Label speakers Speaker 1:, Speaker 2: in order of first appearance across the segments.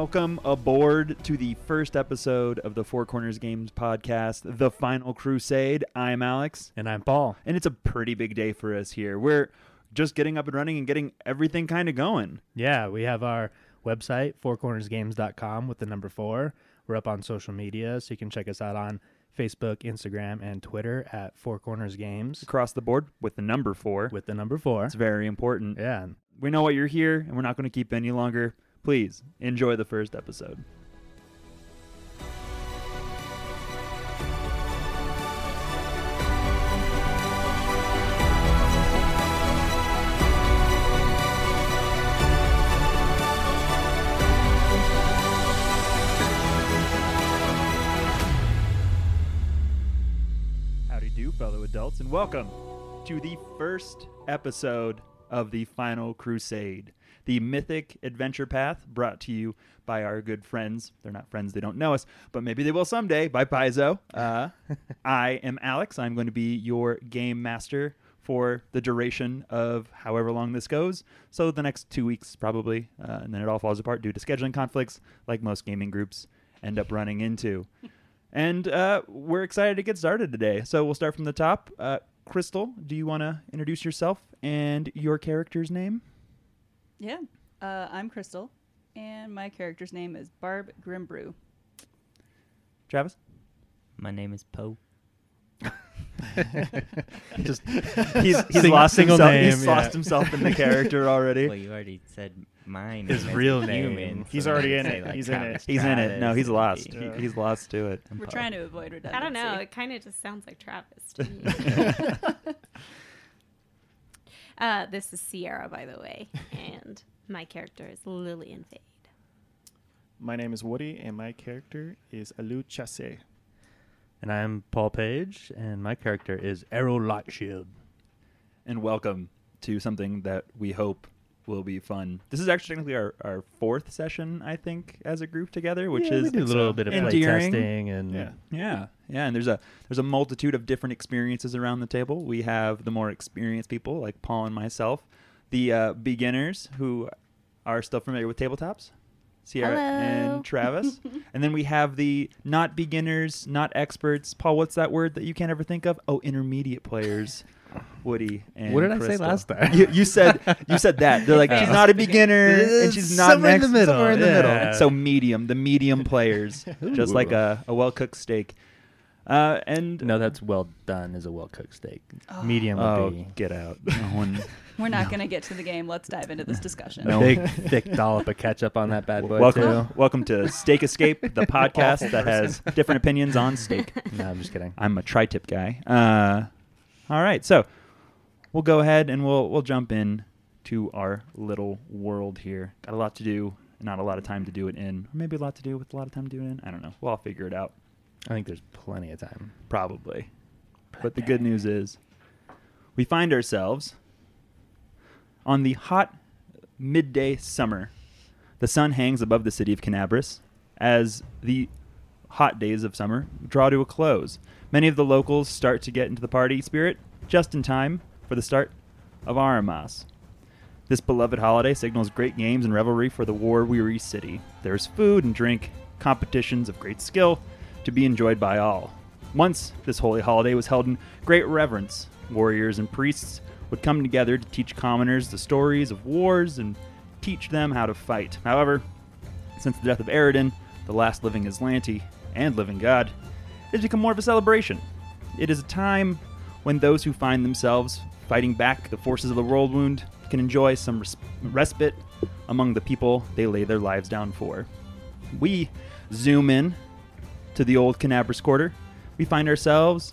Speaker 1: Welcome aboard to the first episode of the Four Corners Games podcast, The Final Crusade. I'm Alex,
Speaker 2: And I'm Paul.
Speaker 1: and it's a pretty big day for us here. We're just getting up and running and getting everything kind of going.
Speaker 2: Yeah, we have our website, fourcornersgames.com with the number four. We're up on social media, so you can check us out on Facebook, Instagram, and Twitter at Four Corners Games
Speaker 1: Across the board with the number four.
Speaker 2: with the number four.
Speaker 1: It's very important.
Speaker 2: Yeah.
Speaker 1: We know why you're here, and we're not going to keep any longer. Please enjoy the first episode. Howdy do, fellow adults, and welcome to the first episode of the Final Crusade, the mythic adventure path brought to you by our good friends. They're not friends, they don't know us, but maybe they will someday, by Paizo. Uh, I am Alex. I'm going to be your game master for the duration of however long this goes. So, the next two weeks, probably, uh, and then it all falls apart due to scheduling conflicts, like most gaming groups end up running into. And uh, we're excited to get started today. So we'll start from the top. Uh, Crystal, do you want to introduce yourself and your character's name?
Speaker 3: Yeah, uh, I'm Crystal, and my character's name is Barb Grimbrew.
Speaker 1: Travis?
Speaker 4: My name is Poe.
Speaker 2: Just
Speaker 1: He's, he's
Speaker 2: Sing-
Speaker 1: lost
Speaker 2: single
Speaker 1: himself.
Speaker 2: name,
Speaker 1: he's
Speaker 2: yeah.
Speaker 1: lost himself in the character already.
Speaker 4: Well, you already said mine.
Speaker 2: His real name.
Speaker 4: human,
Speaker 5: He's
Speaker 4: so
Speaker 5: already in it.
Speaker 4: like,
Speaker 5: He's in it.
Speaker 4: Travis
Speaker 1: he's in it. No, he's lost.
Speaker 4: be-
Speaker 1: He- he's lost to it.
Speaker 3: We're trying to avoid redundancy.
Speaker 6: I don't know. It kind of just sounds like Travis to me. uh, this is Sierra, by the way, and my character is Lillian Fade.
Speaker 5: My name is Woody, and my character is Alu Chasse.
Speaker 2: and I'm Paul Page, and my character is Errol Lightshield.
Speaker 1: And welcome to something that we hope will be fun. This is actually technically our, our fourth session, I think, as a group together, which
Speaker 2: Yeah,
Speaker 1: is
Speaker 2: we do a little bit of play
Speaker 1: endearing.
Speaker 2: testing and
Speaker 5: Yeah.
Speaker 1: Yeah, yeah, and there's a there's a multitude of different experiences around the table. We have the more experienced people like Paul and myself, the uh, beginners who are still familiar with tabletops, Sierra
Speaker 6: Hello.
Speaker 1: and Travis, and then we have the not beginners, not experts. Paul, what's that word that you can't ever think of? Oh, intermediate players. Woody and
Speaker 2: What did I say last time?
Speaker 1: You, you said you said that. They're like she's not a beginner and she's not
Speaker 2: Somewhere in the middle,
Speaker 1: somewhere in the
Speaker 2: yeah.
Speaker 1: middle. So medium, the medium players, just like a, a well cooked steak. Uh, and
Speaker 2: No, that's well done is a well cooked steak. Medium would
Speaker 1: oh,
Speaker 2: be
Speaker 1: get out! No one.
Speaker 3: We're not going to get to the game. Let's dive into this discussion.
Speaker 1: No.
Speaker 2: big thick dollop of ketchup on that bad boy
Speaker 1: welcome,
Speaker 2: too.
Speaker 1: welcome to Steak Escape, the podcast that has different opinions on steak.
Speaker 2: No, I'm just kidding.
Speaker 1: I'm a tri-tip guy. Uh, all right, so we'll go ahead and we'll we'll jump in to our little world here. Got a lot to do, not a lot of time to do it in, or maybe a lot to do with a lot of time to do it in. I don't know. We'll all figure it out,
Speaker 2: I think there's plenty of time.
Speaker 1: probably. But the good news is, we find ourselves on the hot midday summer. The sun hangs above the city of Kenabres as the hot days of summer draw to a close. Many of the locals start to get into the party spirit just in time for the start of Armasse. This beloved holiday signals great games and revelry for the war weary city. There's food and drink, competitions of great skill to be enjoyed by all. Once, this holy holiday was held in great reverence. Warriors and priests would come together to teach commoners the stories of wars and teach them how to fight. However, since the death of Aroden, the last living Azlanti and living god, it has become more of a celebration. It is a time when those who find themselves fighting back the forces of the world wound can enjoy some res- respite among the people they lay their lives down for. We zoom in to the old Kenabres Quarter. We find ourselves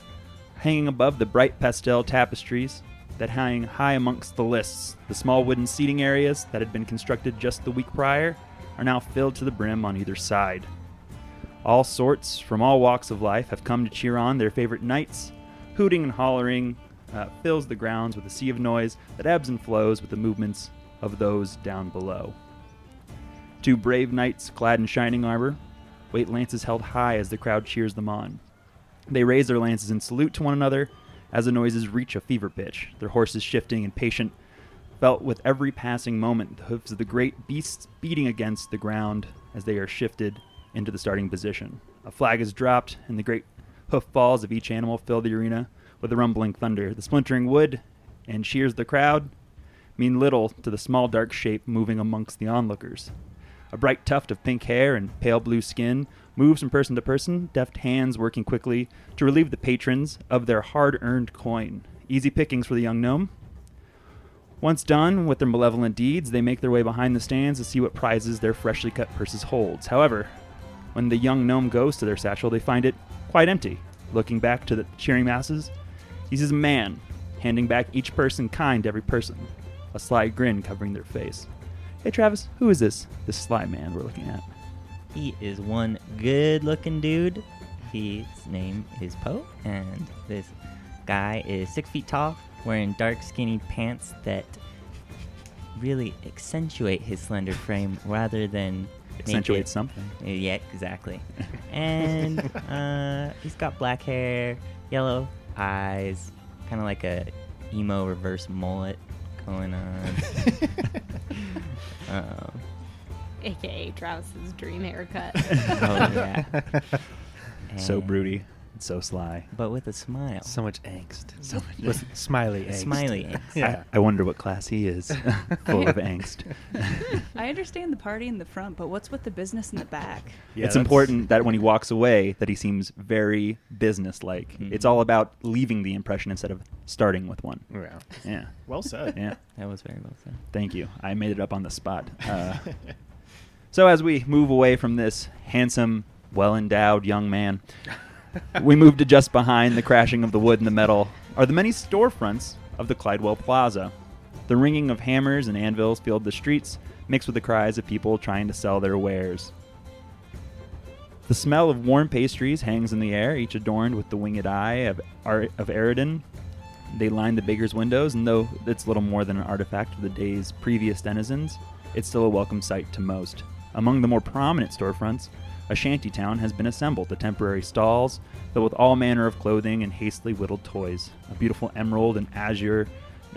Speaker 1: hanging above the bright pastel tapestries that hang high amongst the lists. The small wooden seating areas that had been constructed just the week prior are now filled to the brim on either side. All sorts from all walks of life have come to cheer on their favorite knights. Hooting and hollering uh, fills the grounds with a sea of noise that ebbs and flows with the movements of those down below. Two brave knights clad in shining armor wait lances held high as the crowd cheers them on. They raise their lances in salute to one another as the noises reach a fever pitch, their horses shifting and patient, felt with every passing moment, the hoofs of the great beasts beating against the ground as they are shifted into the starting position. A flag is dropped, and the great hoof falls of each animal fill the arena with a rumbling thunder. The splintering wood and cheers of the crowd mean little to the small dark shape moving amongst the onlookers. A bright tuft of pink hair and pale blue skin moves from person to person, deft hands working quickly to relieve the patrons of their hard earned coin. Easy pickings for the young gnome. Once done with their malevolent deeds, they make their way behind the stands to see what prizes their freshly cut purses holds. However, when the young gnome goes to their satchel, they find it quite empty. Looking back to the cheering masses, he sees a man handing back each person kind to every person, a sly grin covering their face. Hey Travis, who is this? This sly man we're looking at.
Speaker 4: He is one good looking dude. His name is Poe, and this guy is six feet tall, wearing dark, skinny pants that really accentuate his slender frame rather than accentuate
Speaker 1: something.
Speaker 4: Yeah, exactly. and uh, he's got black hair, yellow eyes, kind of like a emo reverse mullet going on. um,
Speaker 6: AKA Travis's dream haircut.
Speaker 4: oh yeah.
Speaker 1: So
Speaker 4: And-
Speaker 1: broody, and so sly.
Speaker 4: but with a smile.
Speaker 2: So much angst.
Speaker 1: So much
Speaker 2: With smiley angst.
Speaker 4: smiley angst.
Speaker 2: Yeah.
Speaker 1: I, I wonder what class he is, full of angst.
Speaker 3: I understand the party in the front, but what's with the business in the back?
Speaker 2: Yeah,
Speaker 1: it's
Speaker 2: that's-
Speaker 1: important that when he walks away, that he seems very business-like.
Speaker 4: Mhm.
Speaker 1: It's all about leaving the impression instead of starting with one.
Speaker 2: Yeah.
Speaker 1: Yeah,
Speaker 5: Well said.
Speaker 1: yeah.
Speaker 4: That was very well said.
Speaker 1: Thank you. I made it up on the spot. Uh, so as we move away from this handsome, well-endowed young man, we move to just behind the crashing of the wood and the metal are the many storefronts of the Clydewell Plaza. The ringing of hammers and anvils filled the streets, mixed with the cries of people trying to sell their wares. The smell of warm pastries hangs in the air, each adorned with the winged eye of, Ar- of Aroden. They line the baker's windows, and though it's little more than an artifact of the day's previous denizens, it's still a welcome sight to most. Among the more prominent storefronts, a shanty town has been assembled, the temporary stalls filled with all manner of clothing and hastily whittled toys. A beautiful emerald and azure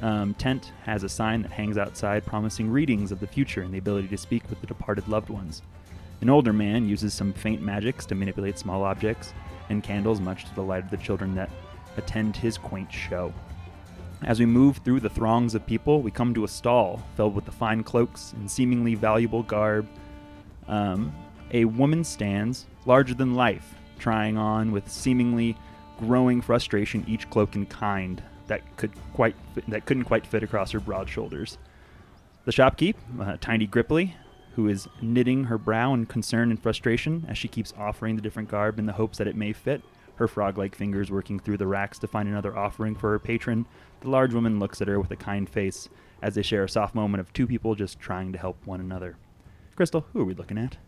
Speaker 1: um, tent has a sign that hangs outside promising readings of the future and the ability to speak with the departed loved ones. An older man uses some faint magics to manipulate small objects and candles, much to the delight of the children that attend his quaint show. As we move through the throngs of people, we come to a stall filled with the fine cloaks and seemingly valuable garb. Um, a woman stands, larger than life, trying on with seemingly growing frustration each cloak in kind that could quite that couldn't quite fit across her broad shoulders. The shopkeep, uh, Tiny Grippli, who is knitting her brow in concern and frustration as she keeps offering the different garb in the hopes that it may fit, her frog like fingers working through the racks to find another offering for her patron. The large woman looks at her with a kind face as they share a soft moment of two people just trying to help one another. Crystal, who are we looking at?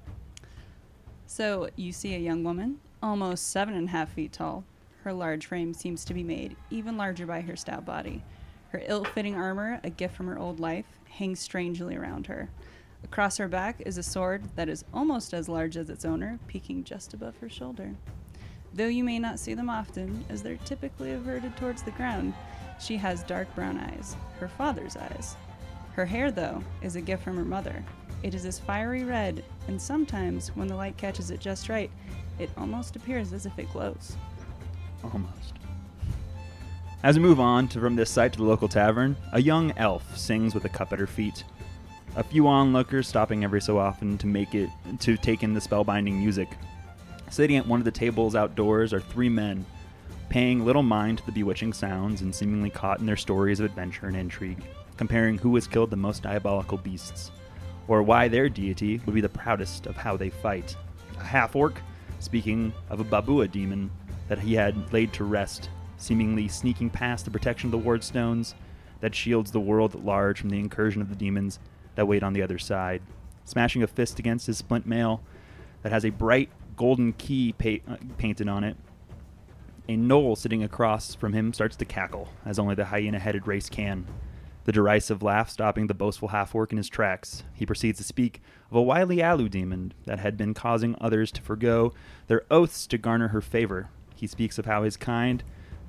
Speaker 3: So you see a young woman, almost seven and a half feet tall. Her large frame seems to be made even larger by her stout body. Her ill fitting armor, a gift from her old life, hangs strangely around her. Across her back is a sword that is almost as large as its owner, peeking just above her shoulder. Though you may not see them often, as they're typically averted towards the ground, she has dark brown eyes, her father's eyes. Her hair, though, is a gift from her mother. It is as fiery red, and sometimes, when the light catches it just right, it almost appears as if it glows.
Speaker 1: Almost. As we move on to, from this site to the local tavern, a young elf sings with a cup at her feet. A few onlookers stopping every so often to make it to take in the spellbinding music. Sitting at one of the tables outdoors are three men, paying little mind to the bewitching sounds and seemingly caught in their stories of adventure and intrigue, comparing who has killed the most diabolical beasts, or why their deity would be the proudest of how they fight. A half orc, speaking of a babau demon that he had laid to rest, seemingly sneaking past the protection of the ward stones that shields the world at large from the incursion of the demons that wait on the other side, smashing a fist against his splint mail that has a bright golden key pa- uh, painted on it. A gnoll sitting across from him starts to cackle, as only the hyena headed race can. The derisive laugh stopping the boastful half orc in his tracks. He proceeds to speak of a wily Alu demon that had been causing others to forego their oaths to garner her favor. He speaks of how his kind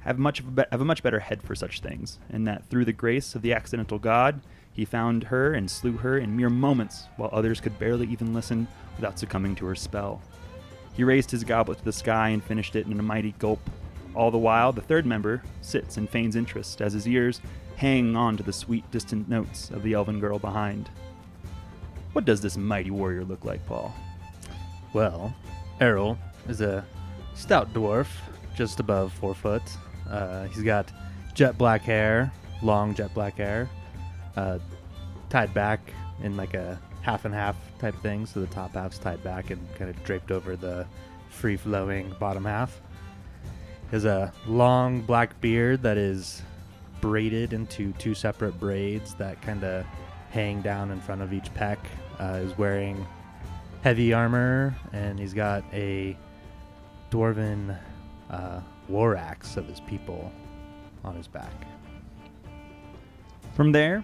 Speaker 1: have much of a, have a much better head for such things, and that through the grace of the accidental god, He found her and slew her in mere moments, while others could barely even listen without succumbing to her spell. He raised his goblet to the sky and finished it in a mighty gulp. All the while, the third member sits and feigns interest as his ears hang on to the sweet, distant notes of the elven girl behind. What does this mighty warrior look like, Paul?
Speaker 2: Well, Errol is a stout dwarf, just above four foot. Uh, he's got jet black hair, long jet black hair, uh, tied back in like a half and half type thing. So the top half's tied back and kind of draped over the free flowing bottom half. He has a long black beard that is braided into two separate braids that kind of hang down in front of each peck. Uh, is wearing heavy armor, and he's got a dwarven uh, war axe of his people on his back.
Speaker 1: From there,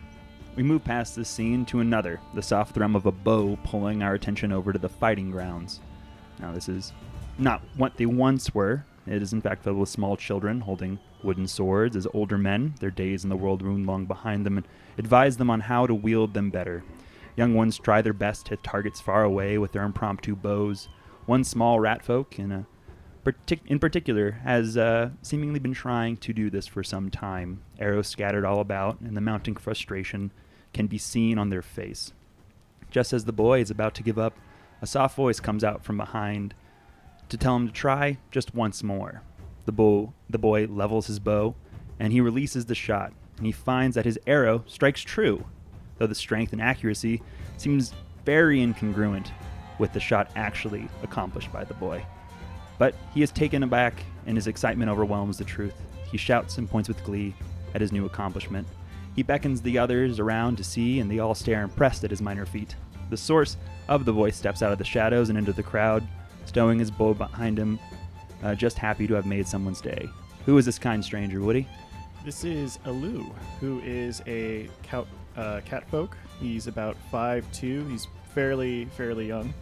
Speaker 1: we move past this scene to another, the soft thrum of a bow pulling our attention over to the fighting grounds. Now, this is not what they once were. It is, in fact, filled with small children holding wooden swords as older men, their days in the world wound long behind them, and advise them on how to wield them better. Young ones try their best to hit targets far away with their impromptu bows. One small rat folk, in, a partic- in particular, has uh, seemingly been trying to do this for some time. Arrows scattered all about, and the mounting frustration can be seen on their face. Just as the boy is about to give up, a soft voice comes out from behind to tell him to try just once more. The, bow, the boy levels his bow, and he releases the shot, and he finds that his arrow strikes true, though the strength and accuracy seems very incongruent with the shot actually accomplished by the boy. But he is taken aback, and his excitement overwhelms the truth. He shouts and points with glee at his new accomplishment. He beckons the others around to see, and they all stare impressed at his minor feat. The source of the voice steps out of the shadows and into the crowd, stowing his bow behind him, uh, just happy to have made someone's day. Who is this kind stranger, Woody?
Speaker 5: This is Alu, who is a cat, uh, cat folk. He's about 5'2". He's fairly, fairly young.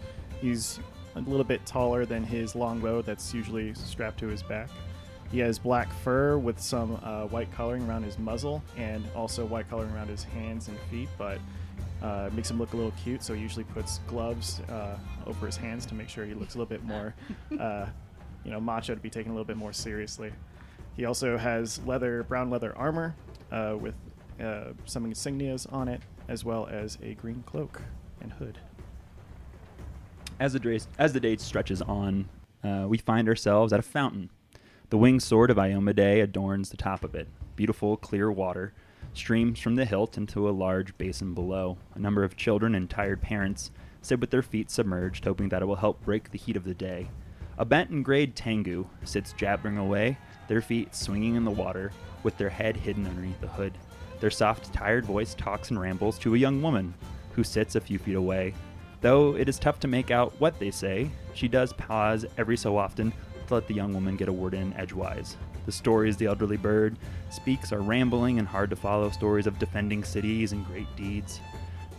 Speaker 5: He's a little bit taller than his longbow that's usually strapped to his back. He has black fur with some uh, white coloring around his muzzle and also white coloring around his hands and feet, but uh, makes him look a little cute. So he usually puts gloves uh, over his hands to make sure he looks a little bit more, uh, you know, macho to be taken a little bit more seriously. He also has leather, brown leather armor uh, with uh, some insignias on it, as well as a green cloak and hood.
Speaker 1: As the, as the day stretches on, uh, we find ourselves at a fountain. The winged sword of Iomedae adorns the top of it. Beautiful, clear water streams from the hilt into a large basin below. A number of children and tired parents sit with their feet submerged, hoping that it will help break the heat of the day. A bent and grayed Tengu sits jabbering away, their feet swinging in the water, with their head hidden underneath the hood. Their soft, tired voice talks and rambles to a young woman who sits a few feet away. Though it is tough to make out what they say, she does pause every so often to let the young woman get a word in edgewise. The stories the elderly bird speaks are rambling and hard to follow stories of defending cities and great deeds.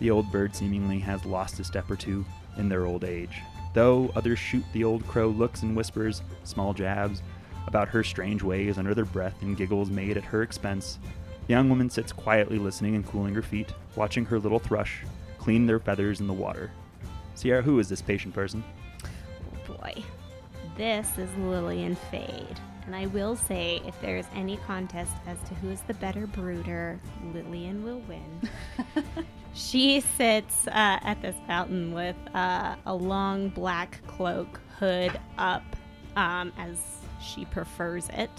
Speaker 1: The old bird seemingly has lost a step or two in their old age. Though others shoot the old crow looks and whispers, small jabs, about her strange ways under their breath and giggles made at her expense, the young woman sits quietly listening and cooling her feet, watching her little thrush clean their feathers in the water. Sierra, who is this patient person?
Speaker 6: Oh boy. This is Lillian Fade. And I will say, if there's any contest as to who is the better brooder, Lillian will win. she sits uh, at this fountain with uh, a long black cloak, hood up, um, as she prefers it.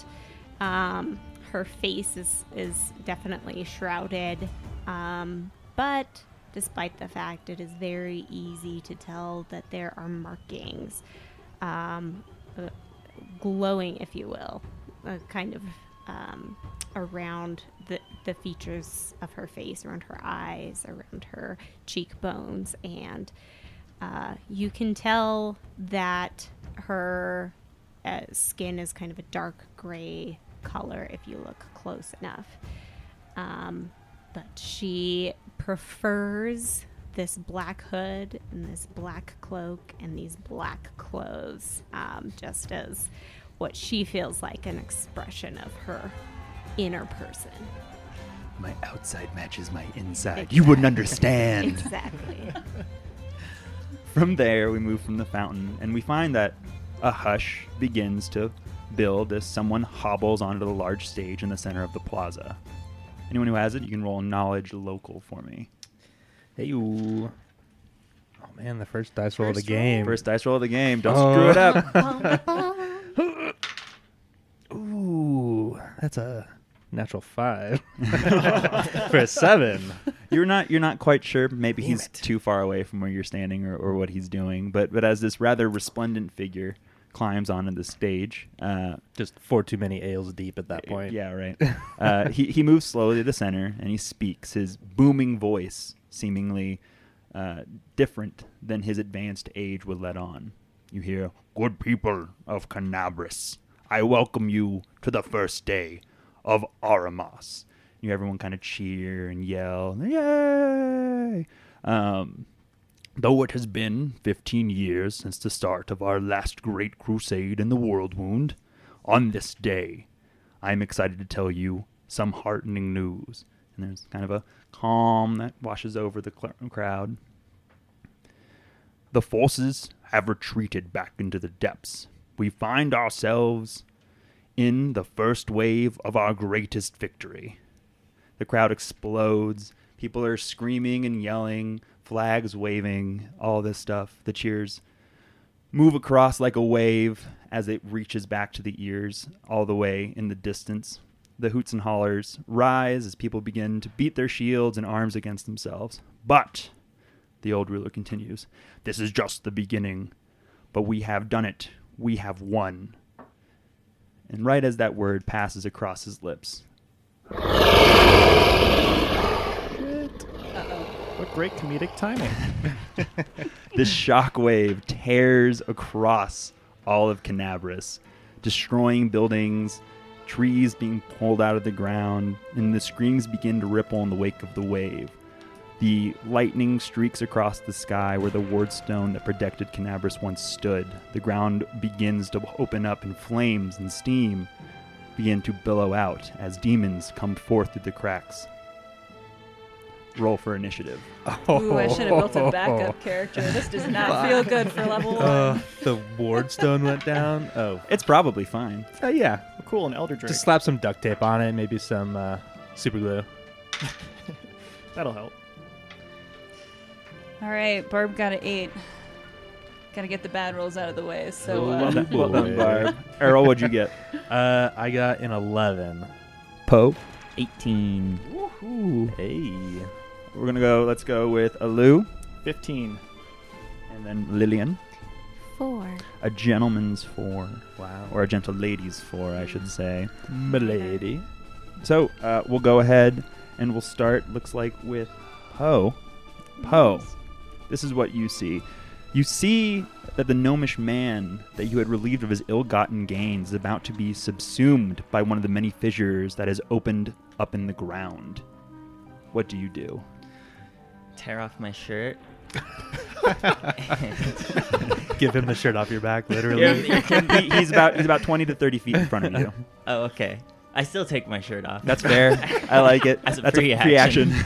Speaker 6: Um, her face is, is definitely shrouded, um, but despite the fact it is very easy to tell that there are markings. Um, uh, glowing, if you will, uh, kind of um, around the, the features of her face, around her eyes, around her cheekbones, and uh, you can tell that her uh, skin is kind of a dark gray color if you look close enough. Um, but she prefers this black hood and this black cloak and these black clothes, um, just as what she feels like an expression of her inner person.
Speaker 1: My outside matches my inside. You wouldn't understand.
Speaker 6: Exactly.
Speaker 1: From there, we move from the fountain, and we find that a hush begins to build as someone hobbles onto the large stage in the center of the plaza. Anyone who has it, you can roll knowledge local for me.
Speaker 2: Hey, you. Oh man, the first dice roll of the
Speaker 3: First roll.
Speaker 2: game.
Speaker 1: First dice roll of the game. Don't
Speaker 2: Oh.
Speaker 1: screw it up.
Speaker 2: Ooh, that's a natural five for a seven.
Speaker 1: you're not you're not quite sure. Maybe
Speaker 2: Damn
Speaker 1: he's
Speaker 2: it.
Speaker 1: too far away from where you're standing or, or what he's doing. But but as this rather resplendent figure climbs onto the stage, uh,
Speaker 2: Just four too many ales deep at that point.
Speaker 1: Yeah, right. uh, he he moves slowly to the center and he speaks. His booming voice, seemingly uh, different than his advanced age would let on. You hear, "Good people of Kenabres, I welcome you to the first day of Armasse." You everyone kind of cheer and yell, "Yay!" Um, Though it has been 15 years since the start of our last great crusade in the World Wound, on this day, I am excited to tell you some heartening news. And there's kind of a calm that washes over the cl- crowd. The forces have retreated back into the depths. We find ourselves in the first wave of our greatest victory. The crowd explodes. People are screaming and yelling, flags waving, all this stuff. The cheers move across like a wave as it reaches back to the ears all the way in the distance. The hoots and hollers rise as people begin to beat their shields and arms against themselves. But, the old ruler continues, this is just the beginning. But we have done it. We have won. And right as that word passes across his lips,
Speaker 5: What great comedic timing.
Speaker 1: this shockwave tears across all of Kenabres, destroying buildings, trees being pulled out of the ground, and the screams begin to ripple in the wake of the wave. The lightning streaks across the sky where the wardstone that protected Kenabres once stood. The ground begins to open up, and flames and steam begin to billow out as demons come forth through the cracks. Roll for initiative.
Speaker 3: Ooh, I should have built a backup character. This does not feel good for level one.
Speaker 2: Uh, the wardstone went down. Oh,
Speaker 1: It's probably fine.
Speaker 2: uh, yeah.
Speaker 5: cool, an Elder Drake.
Speaker 2: Just slap some duct tape on it, maybe some uh, super glue.
Speaker 5: That'll help.
Speaker 3: All right, Barb got an eight. Got to get the bad rolls out of the way. So
Speaker 2: Ooh,
Speaker 3: uh,
Speaker 1: Well done, well done. Barb. Errol, what'd you get?
Speaker 2: Uh, I got an eleven.
Speaker 1: Poe.
Speaker 4: 18.
Speaker 1: Woohoo.
Speaker 2: Hey.
Speaker 1: We're gonna go. Let's go with Alu,
Speaker 5: 15.
Speaker 1: and then Lillian.
Speaker 6: Four.
Speaker 1: A gentleman's four,
Speaker 2: Wow.
Speaker 1: or a gentle lady's four, I should say.
Speaker 2: milady.
Speaker 1: So uh, we'll go ahead and we'll start. Looks like with Poe. Poe. This is what you see. You see that the gnomish man that you had relieved of his ill-gotten gains is about to be subsumed by one of the many fissures that has opened up in the ground. What do you do?
Speaker 4: Tear off my shirt.
Speaker 2: Give him the shirt off your back,
Speaker 1: He-
Speaker 2: literally.
Speaker 1: he- he's about he's about twenty to thirty feet in front of you.
Speaker 4: Oh, okay. I still take my shirt off.
Speaker 1: That's fair. I like it.
Speaker 4: As a
Speaker 1: That's
Speaker 4: free
Speaker 1: a free action.
Speaker 4: action.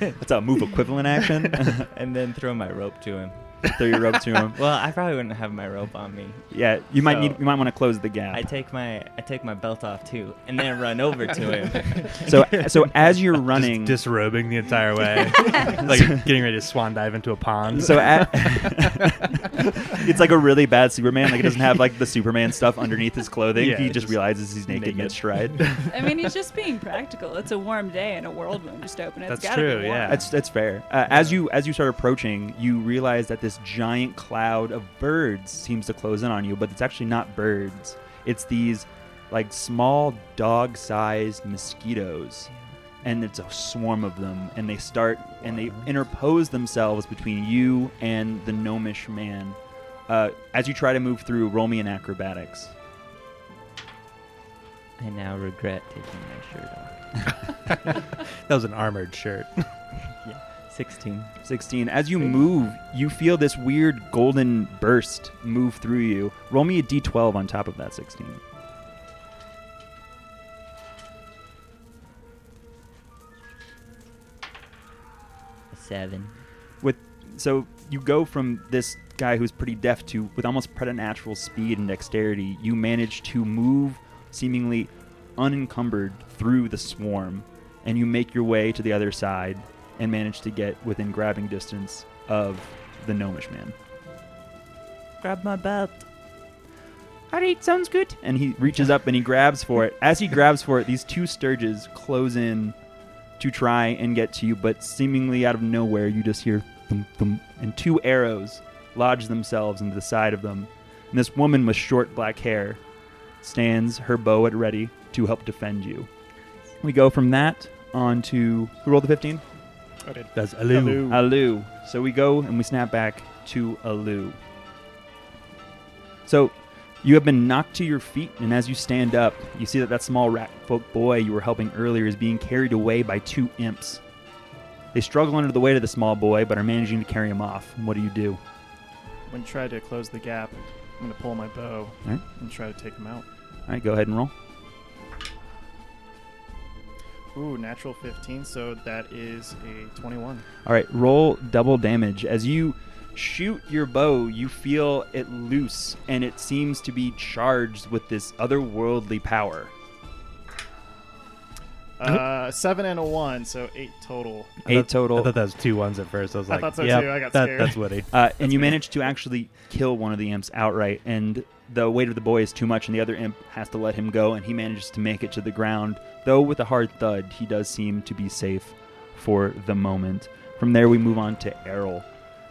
Speaker 1: That's a move equivalent action.
Speaker 4: and then throw my rope to him.
Speaker 1: Throw your rope to him.
Speaker 4: Well, I probably wouldn't have my rope on me.
Speaker 1: Yeah, you might
Speaker 4: So-
Speaker 1: need. You might want to close the gap.
Speaker 4: I take my I take my belt off too, and then run over to him.
Speaker 1: so so as you're running,
Speaker 2: Just disrobing the entire way, like getting ready to swan dive into a pond.
Speaker 1: so at, it's like a really bad Superman. Like it doesn't have like the Superman stuff underneath his clothing.
Speaker 2: Yeah,
Speaker 1: he just
Speaker 2: just
Speaker 1: realizes he's naked,
Speaker 2: naked.
Speaker 1: mid stride.
Speaker 3: I mean, he's just being practical. It's a warm day and a world moon just open. It's
Speaker 2: That's
Speaker 3: gotta
Speaker 2: true,
Speaker 3: Be warm.
Speaker 2: yeah.
Speaker 1: That's that's fair. Uh, as you as you start approaching, you realize that this giant cloud of birds seems to close in on you, but it's actually not birds. It's these like small dog-sized mosquitoes, and it's a swarm of them, and they start and they interpose themselves between you and the gnomish man. Uh, as you try to move through, roll me in acrobatics.
Speaker 4: I now regret taking my shirt off.
Speaker 2: that was an armored shirt. yeah.
Speaker 4: 16.
Speaker 1: 16. As you move, you feel this weird golden burst move through you. Roll me a d12 on top of that 16.
Speaker 4: A seven.
Speaker 1: With so you go from this guy who's pretty deaf to with almost preternatural speed and dexterity you manage to move seemingly unencumbered through the swarm and you make your way to the other side and manage to get within grabbing distance of the gnomish man
Speaker 4: Grab my belt.
Speaker 1: Alright, sounds good. And he reaches up and he grabs for it. As he grabs for it, these two stirges close in to try and get to you, but seemingly out of nowhere, you just hear thump, thump, and two arrows lodge themselves into the side of them. And this woman with short black hair stands her bow at ready to help defend you. We go from that on to who rolled the 15?
Speaker 5: I did.
Speaker 2: That's Alu.
Speaker 5: Alu.
Speaker 1: Alu. So we go and we snap back to Alu. So you have been knocked to your feet, and as you stand up, you see that that small rat folk boy you were helping earlier is being carried away by two imps. They struggle under the weight of the small boy, but are managing to carry him off. What do you do?
Speaker 5: When try to close the gap, I'm gonna pull my bow
Speaker 1: Alright.
Speaker 5: and try to take him out.
Speaker 1: All right, go ahead and roll.
Speaker 5: Ooh, natural 15, so that is a 21.
Speaker 1: All right, roll double damage. As you shoot your bow, you feel it loose, and it seems to be charged with this otherworldly power.
Speaker 5: Uh, seven and a one, so eight total.
Speaker 2: I
Speaker 1: Eight
Speaker 2: thought-
Speaker 1: total.
Speaker 2: I thought that was two ones at first. I was
Speaker 5: I
Speaker 2: like,
Speaker 5: thought so
Speaker 2: yep,
Speaker 5: too. I got
Speaker 2: that,
Speaker 5: scared.
Speaker 2: that's Woody.
Speaker 1: Uh, and you manage to actually kill one of the imps outright, and the weight of the boy is too much, and the other imp has to let him go, and he manages to make it to the ground. Though with a hard thud, he does seem to be safe for the moment. From there, we move on to Errol.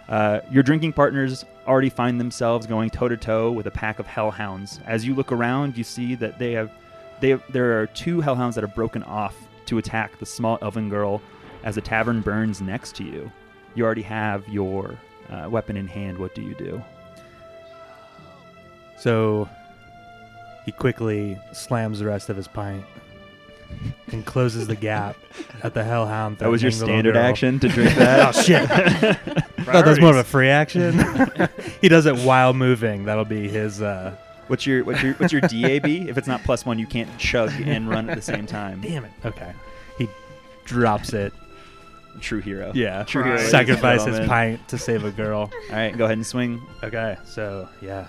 Speaker 1: Uh, your drinking partners already find themselves going toe to toe with a pack of hellhounds. As you look around, you see that they have, they there are two hellhounds that have broken off to attack the small elven girl as the tavern burns next to you. You already have your uh, weapon in hand. What do you do?
Speaker 2: So he quickly slams the rest of his pint and closes the gap at the hellhound.
Speaker 1: That was your
Speaker 2: threatening the little
Speaker 1: standard action to drink that.
Speaker 2: oh shit! I thought that was more of a free action. he does it while moving. That'll be his. Uh,
Speaker 1: What's your what's your what's your DAB? If it's not plus one, you can't chug and run at the same time.
Speaker 2: damn it. Okay. He drops it.
Speaker 1: True hero.
Speaker 2: Yeah.
Speaker 1: True hero.
Speaker 2: Sacrifice his pint to save a girl.
Speaker 1: All right, go ahead and swing.
Speaker 2: Okay, so yeah.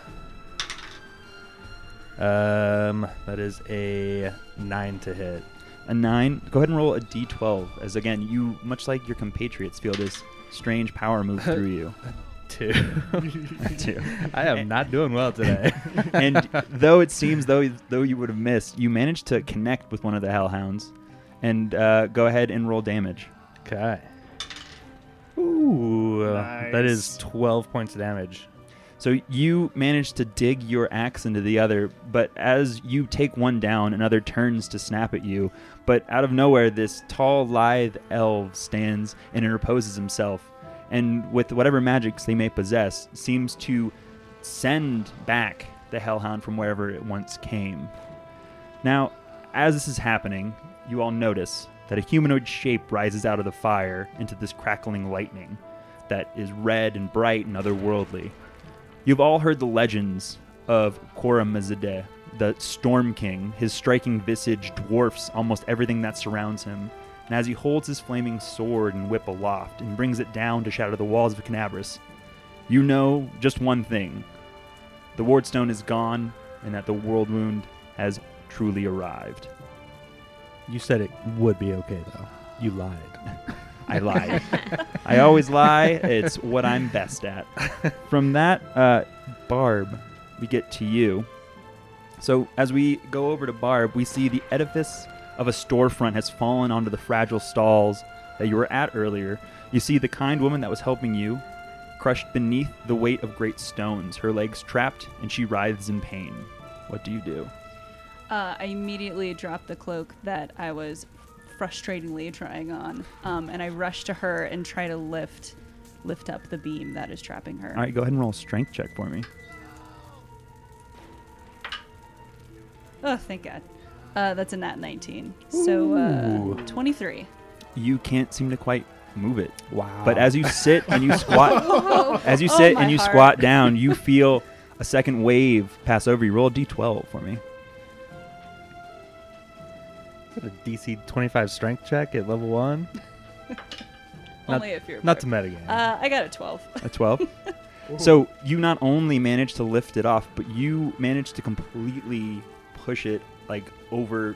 Speaker 2: Um, that is a nine to hit.
Speaker 1: A nine. Go ahead and roll a d12. As again, you much like your compatriots feel this strange power move through you.
Speaker 2: Two.
Speaker 1: Two.
Speaker 2: I am not doing well today.
Speaker 1: and though it seems though though you would have missed, you managed to connect with one of the hellhounds, and uh, go ahead and roll damage.
Speaker 2: okay. Ooh, uh, that is twelve points of damage.
Speaker 1: So you manage to dig your axe into the other, but as you take one down, another turns to snap at you. But out of nowhere, this tall, lithe elf stands and interposes himself, and with whatever magics they may possess, seems to send back the hellhound from wherever it once came. Now, as this is happening, you all notice that a humanoid shape rises out of the fire into this crackling lightning that is red and bright and otherworldly. You've all heard the legends of Khorramzadeh, the Storm King. His striking visage dwarfs almost everything that surrounds him. And as he holds his flaming sword and whip aloft and brings it down to shatter the walls of Kenabres, you know just one thing. The Wardstone is gone, and that the World Wound has truly arrived.
Speaker 2: You said it would be okay though. You lied.
Speaker 1: I lied. I always lie. It's what I'm best at. From that, uh, Barb, we get to you. So as we go over to Barb, we see the edifice of a storefront has fallen onto the fragile stalls that you were at earlier. You see the kind woman that was helping you crushed beneath the weight of great stones, her legs trapped, and she writhes in pain. What do you do?
Speaker 3: Uh, I immediately dropped the cloak that I was frustratingly trying on, um, and I rush to her and try to lift lift up the beam that is trapping her.
Speaker 1: All right, go ahead and roll a strength check for me.
Speaker 3: Oh, thank God. Uh, that's a nat 19. So
Speaker 2: Ooh.
Speaker 3: uh, 23.
Speaker 1: You can't seem to quite move it.
Speaker 2: Wow.
Speaker 1: But as you sit and you squat, as you
Speaker 3: Oh,
Speaker 1: sit
Speaker 3: my
Speaker 1: and you
Speaker 3: heart.
Speaker 1: squat down, you feel a second wave pass over you. Roll a d12 for me.
Speaker 2: a DC 25 strength check at level one. Not-
Speaker 3: Only if you're
Speaker 2: Not to
Speaker 3: bard.
Speaker 2: metagame.
Speaker 3: Uh, I got a 12.
Speaker 1: A 12? so you not only managed to lift it off, but you managed to completely push it like over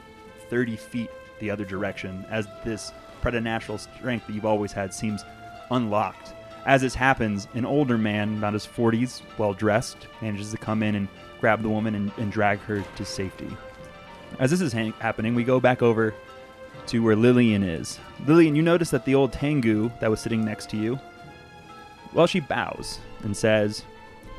Speaker 1: 30 feet the other direction as this preternatural strength that you've always had seems unlocked. As this happens, an older man, about his 40s, well dressed, manages to come in and grab the woman and, and drag her to safety. As this is hang- happening, we go back over to where Lillian is. Lillian, you notice that the old Tengu that was sitting next to you, well, she bows and says,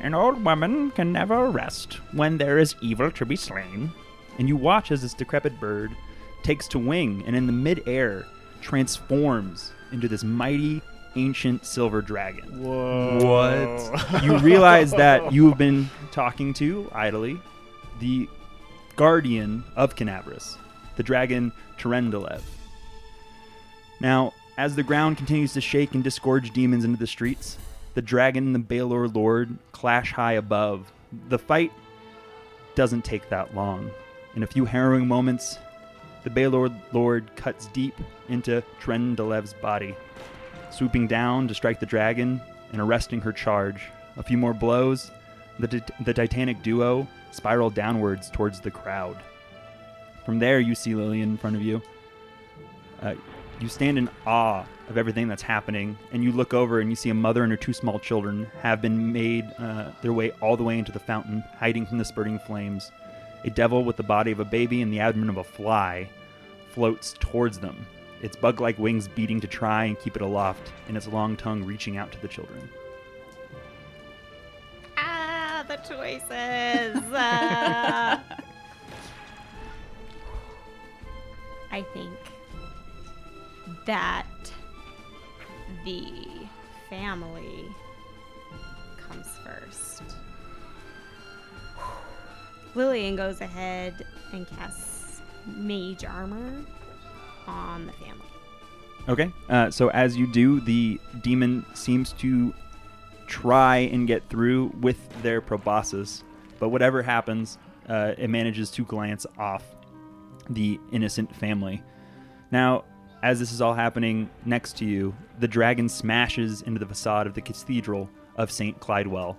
Speaker 1: An old woman can never rest when there is evil to be slain. And you watch as this decrepit bird takes to wing and in the midair transforms into this mighty ancient silver dragon.
Speaker 5: Whoa.
Speaker 2: What?
Speaker 1: You realize that you have been talking to, idly, the guardian of Kenabres, the dragon Terendelev. Now, as the ground continues to shake and disgorge demons into the streets, the dragon and the Balor Lord clash high above. The fight doesn't take that long. In a few harrowing moments, the Balor Lord cuts deep into Trendelev's body, swooping down to strike the dragon and arresting her charge. A few more blows, the, tit- the Titanic duo spiral downwards towards the crowd. From there, you see Lillian in front of you. Uh, you stand in awe of everything that's happening, and you look over and you see a mother and her two small children have been made uh, their way all the way into the fountain, hiding from the spurting flames. A devil with the body of a baby and the abdomen of a fly floats towards them, its bug like wings beating to try and keep it aloft, and its long tongue reaching out to the children.
Speaker 6: Ah, the choices. Ah. I think that the family comes first. Lillian goes ahead and casts mage armor on the family.
Speaker 1: Okay. Uh, so as you do, the demon seems to try and get through with their proboscis, but whatever happens, uh, it manages to glance off the innocent family. Now, as this is all happening next to you, the dragon smashes into the facade of the cathedral of Saint Clydewell,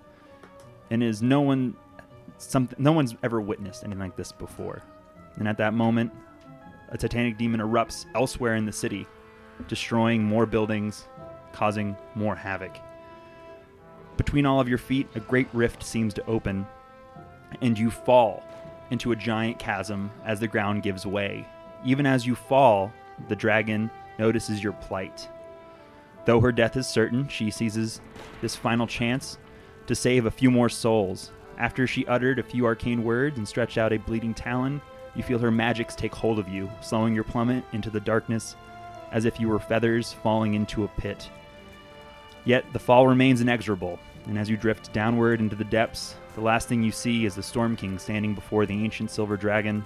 Speaker 1: and is no one, something, no one's ever witnessed anything like this before. And at that moment, a titanic demon erupts elsewhere in the city, destroying more buildings, causing more havoc. Between all of your feet, a great rift seems to open, and you fall into a giant chasm as the ground gives way. Even as you fall, the dragon notices your plight. Though her death is certain, she seizes this final chance to save a few more souls. After she uttered a few arcane words and stretched out a bleeding talon, you feel her magics take hold of you, slowing your plummet into the darkness as if you were feathers falling into a pit. Yet the fall remains inexorable, and as you drift downward into the depths, the last thing you see is the Storm King standing before the ancient silver dragon,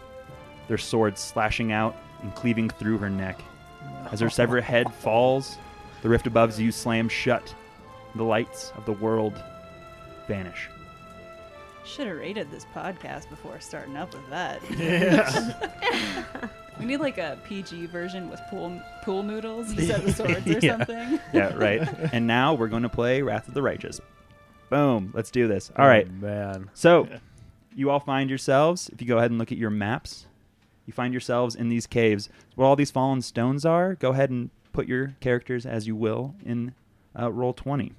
Speaker 1: their swords slashing out and cleaving through her neck. As her severed head falls, the rift above you slams shut. and The lights of the world vanish.
Speaker 3: Should have rated this podcast before starting up with that.
Speaker 5: Yeah.
Speaker 3: we need like a PG version with pool pool noodles instead of swords or
Speaker 2: Yeah.
Speaker 3: something.
Speaker 1: Yeah, right. and now we're going to play Wrath of the Righteous. Boom. Let's do this. All right.
Speaker 2: Oh, man.
Speaker 1: So, you all find yourselves, if you go ahead and look at your maps, you find yourselves in these caves. Where all these fallen stones are, go ahead and put your characters as you will in uh, roll 20.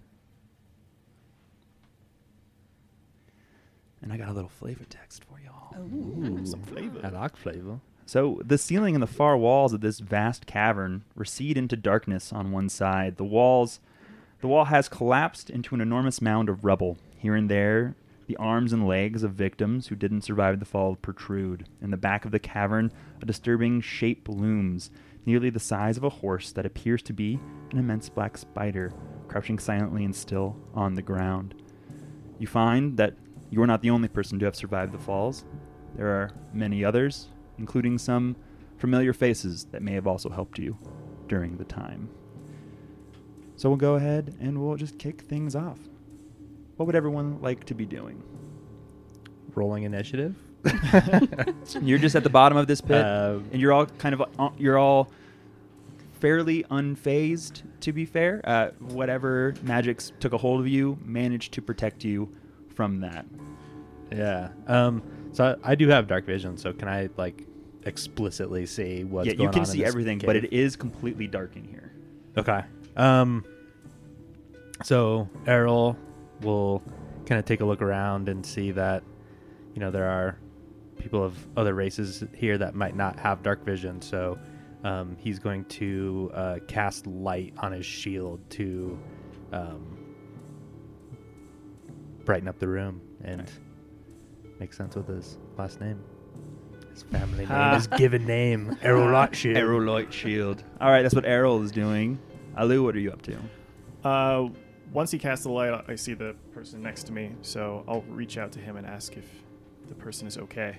Speaker 1: And I got a little flavor text for y'all.
Speaker 3: Ooh.
Speaker 5: Some flavor.
Speaker 2: I like flavor.
Speaker 1: So, the ceiling and the far walls of this vast cavern recede into darkness on one side. The walls, the wall has collapsed into an enormous mound of rubble. Here and there, the arms and legs of victims who didn't survive the fall protrude. In the back of the cavern, a disturbing shape looms, nearly the size of a horse that appears to be an immense black spider, crouching silently and still on the ground. You find that you are not the only person to have survived the falls. There are many others, including some familiar faces that may have also helped you during the time. So we'll go ahead and we'll just kick things off. What would everyone like to be doing?
Speaker 2: Rolling initiative.
Speaker 1: You're just at the bottom of this pit,
Speaker 2: Uh,
Speaker 1: and you're all kind of uh, you're all fairly unfazed, to be fair. Uh, whatever magics took a hold of you managed to protect you from that.
Speaker 2: Yeah. Um. So I, I do have dark vision. So can I like explicitly see what's
Speaker 1: yeah, you can see everything, but it is completely dark in here.
Speaker 2: Okay. Um. So Errol will kind of take a look around and see that, you know, there are people of other races here that might not have dark vision. So um, he's going to uh, cast light on his shield to um, brighten up the room and make sense with his last name. His family name,
Speaker 5: Ah.
Speaker 2: his given name, Errol Rothschild.
Speaker 1: Arrow light shield. All right, that's what Errol is doing. Alu, what are you up to?
Speaker 5: Uh, once he casts the light, I see the person next to me, so I'll reach out to him and ask if the person is okay,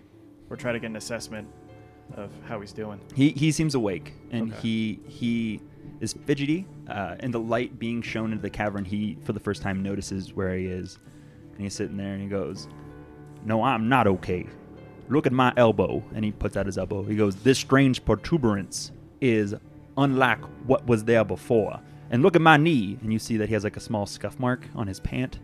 Speaker 5: or try to get an assessment of how he's doing.
Speaker 1: He he seems awake and
Speaker 5: Okay.
Speaker 1: he he is fidgety. Uh, and the light being shown into the cavern, he for the first time notices where he is, and he's sitting there and he goes, "No, I'm not okay. Look at my elbow." And he puts out his elbow. He goes, "This strange protuberance is unlike what was there before." And look at my knee, and you see that he has like a small scuff mark on his pant.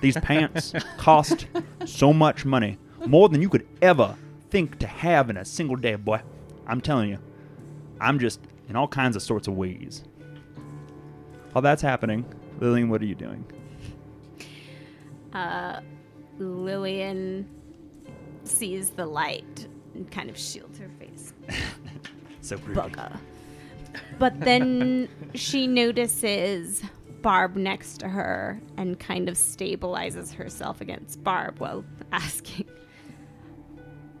Speaker 1: These pants cost so much money, more than you could ever think to have in a single day, boy. I'm telling you, I'm just in all kinds of sorts of ways. While that's happening, Lillian, what are you doing?
Speaker 6: Uh, Lillian sees the light and kind of shields her face.
Speaker 1: So rude.
Speaker 6: Bugger. But then she notices Barb next to her and kind of stabilizes herself against Barb while asking,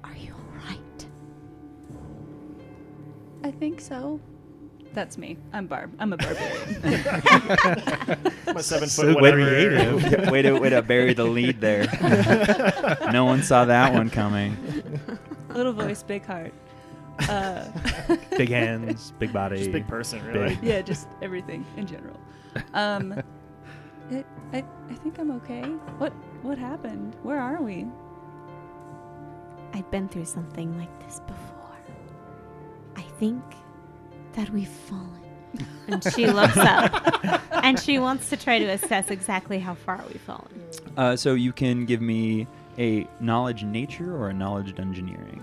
Speaker 6: Are you alright?
Speaker 3: I think so. That's me. I'm Barb. I'm a barbarian.
Speaker 5: I'm a seven
Speaker 2: So
Speaker 5: foot whatever.
Speaker 2: creative.
Speaker 1: way to way to bury the lead there. no one saw that one coming.
Speaker 3: Little voice, big heart. Uh,
Speaker 2: big hands, big body.
Speaker 5: Just big person, really.
Speaker 2: Big.
Speaker 3: yeah, just everything in general. Um, it, I I think I'm okay. What what happened? Where are we?
Speaker 6: I've been through something like this before. I think that we've fallen. And she looks up and she wants to try to assess exactly how far we've fallen.
Speaker 1: Uh, so you can give me a knowledge nature or a knowledge engineering.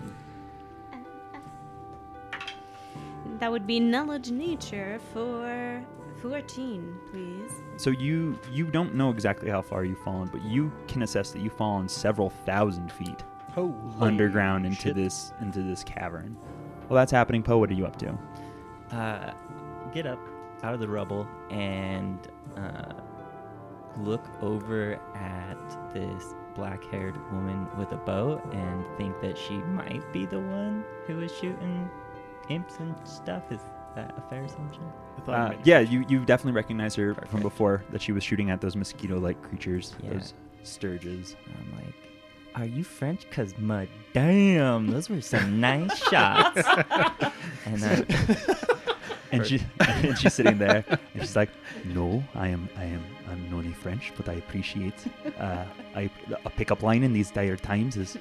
Speaker 6: That would be knowledge nature for 14, please.
Speaker 1: So you you don't know exactly how far you've fallen, but you can assess that you've fallen several thousand feet underground into this into this cavern. Well, that's happening. Poe, what are you up to?
Speaker 4: Uh, get up out of the rubble and uh, look over at this black-haired woman with a bow and think that she might be the one who is shooting imps and stuff. Is that a fair assumption?
Speaker 1: Uh, yeah, you you definitely recognize her from before that she was shooting at those mosquito-like creatures,
Speaker 4: Yeah.
Speaker 1: those
Speaker 4: stirges. I'm like, are you French? Cause my damn, those were some nice shots. and uh,
Speaker 1: And she and she's sitting there and she's like, "No, I am I am I'm none French, but I appreciate uh, I a pickup line in these dire times is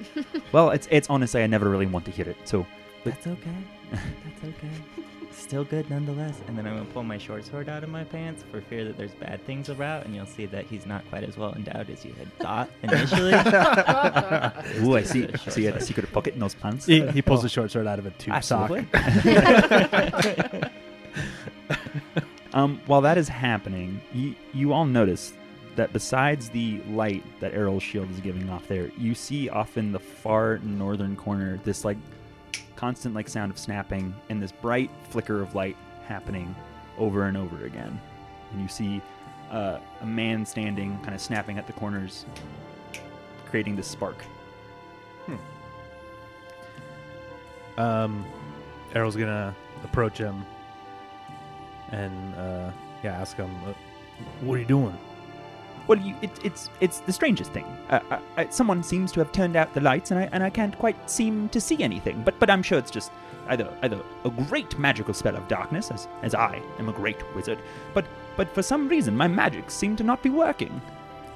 Speaker 1: well, it's it's honestly I never really want to hear it. So
Speaker 4: that's okay. That's okay. Still good nonetheless. And then I'm gonna pull my short sword out of my pants for fear that there's bad things about, and you'll see that he's not quite as well endowed as you had thought initially.
Speaker 1: ooh, I see
Speaker 4: Short
Speaker 1: see a secret pocket in those pants.
Speaker 2: He, he pulls the short sword out of a tube sock.
Speaker 1: Absolutely. um, while that is happening, you, you all notice that besides the light that Errol's shield is giving off there, you see off in the far northern corner this like constant like sound of snapping and this bright flicker of light happening over and over again. And you see uh, a man standing, kind of snapping at the corners, creating this spark.
Speaker 2: Um, Errol's gonna approach him and uh, yeah, ask him, uh, "What are you doing?"
Speaker 1: Well, you, it, it's it's the strangest thing. Uh, uh, uh, someone seems to have turned out the lights, and I and I can't quite seem to see anything. But but I'm sure it's just either either a great magical spell of darkness, as as I am a great wizard. But but for some reason, my magic seem to not be working.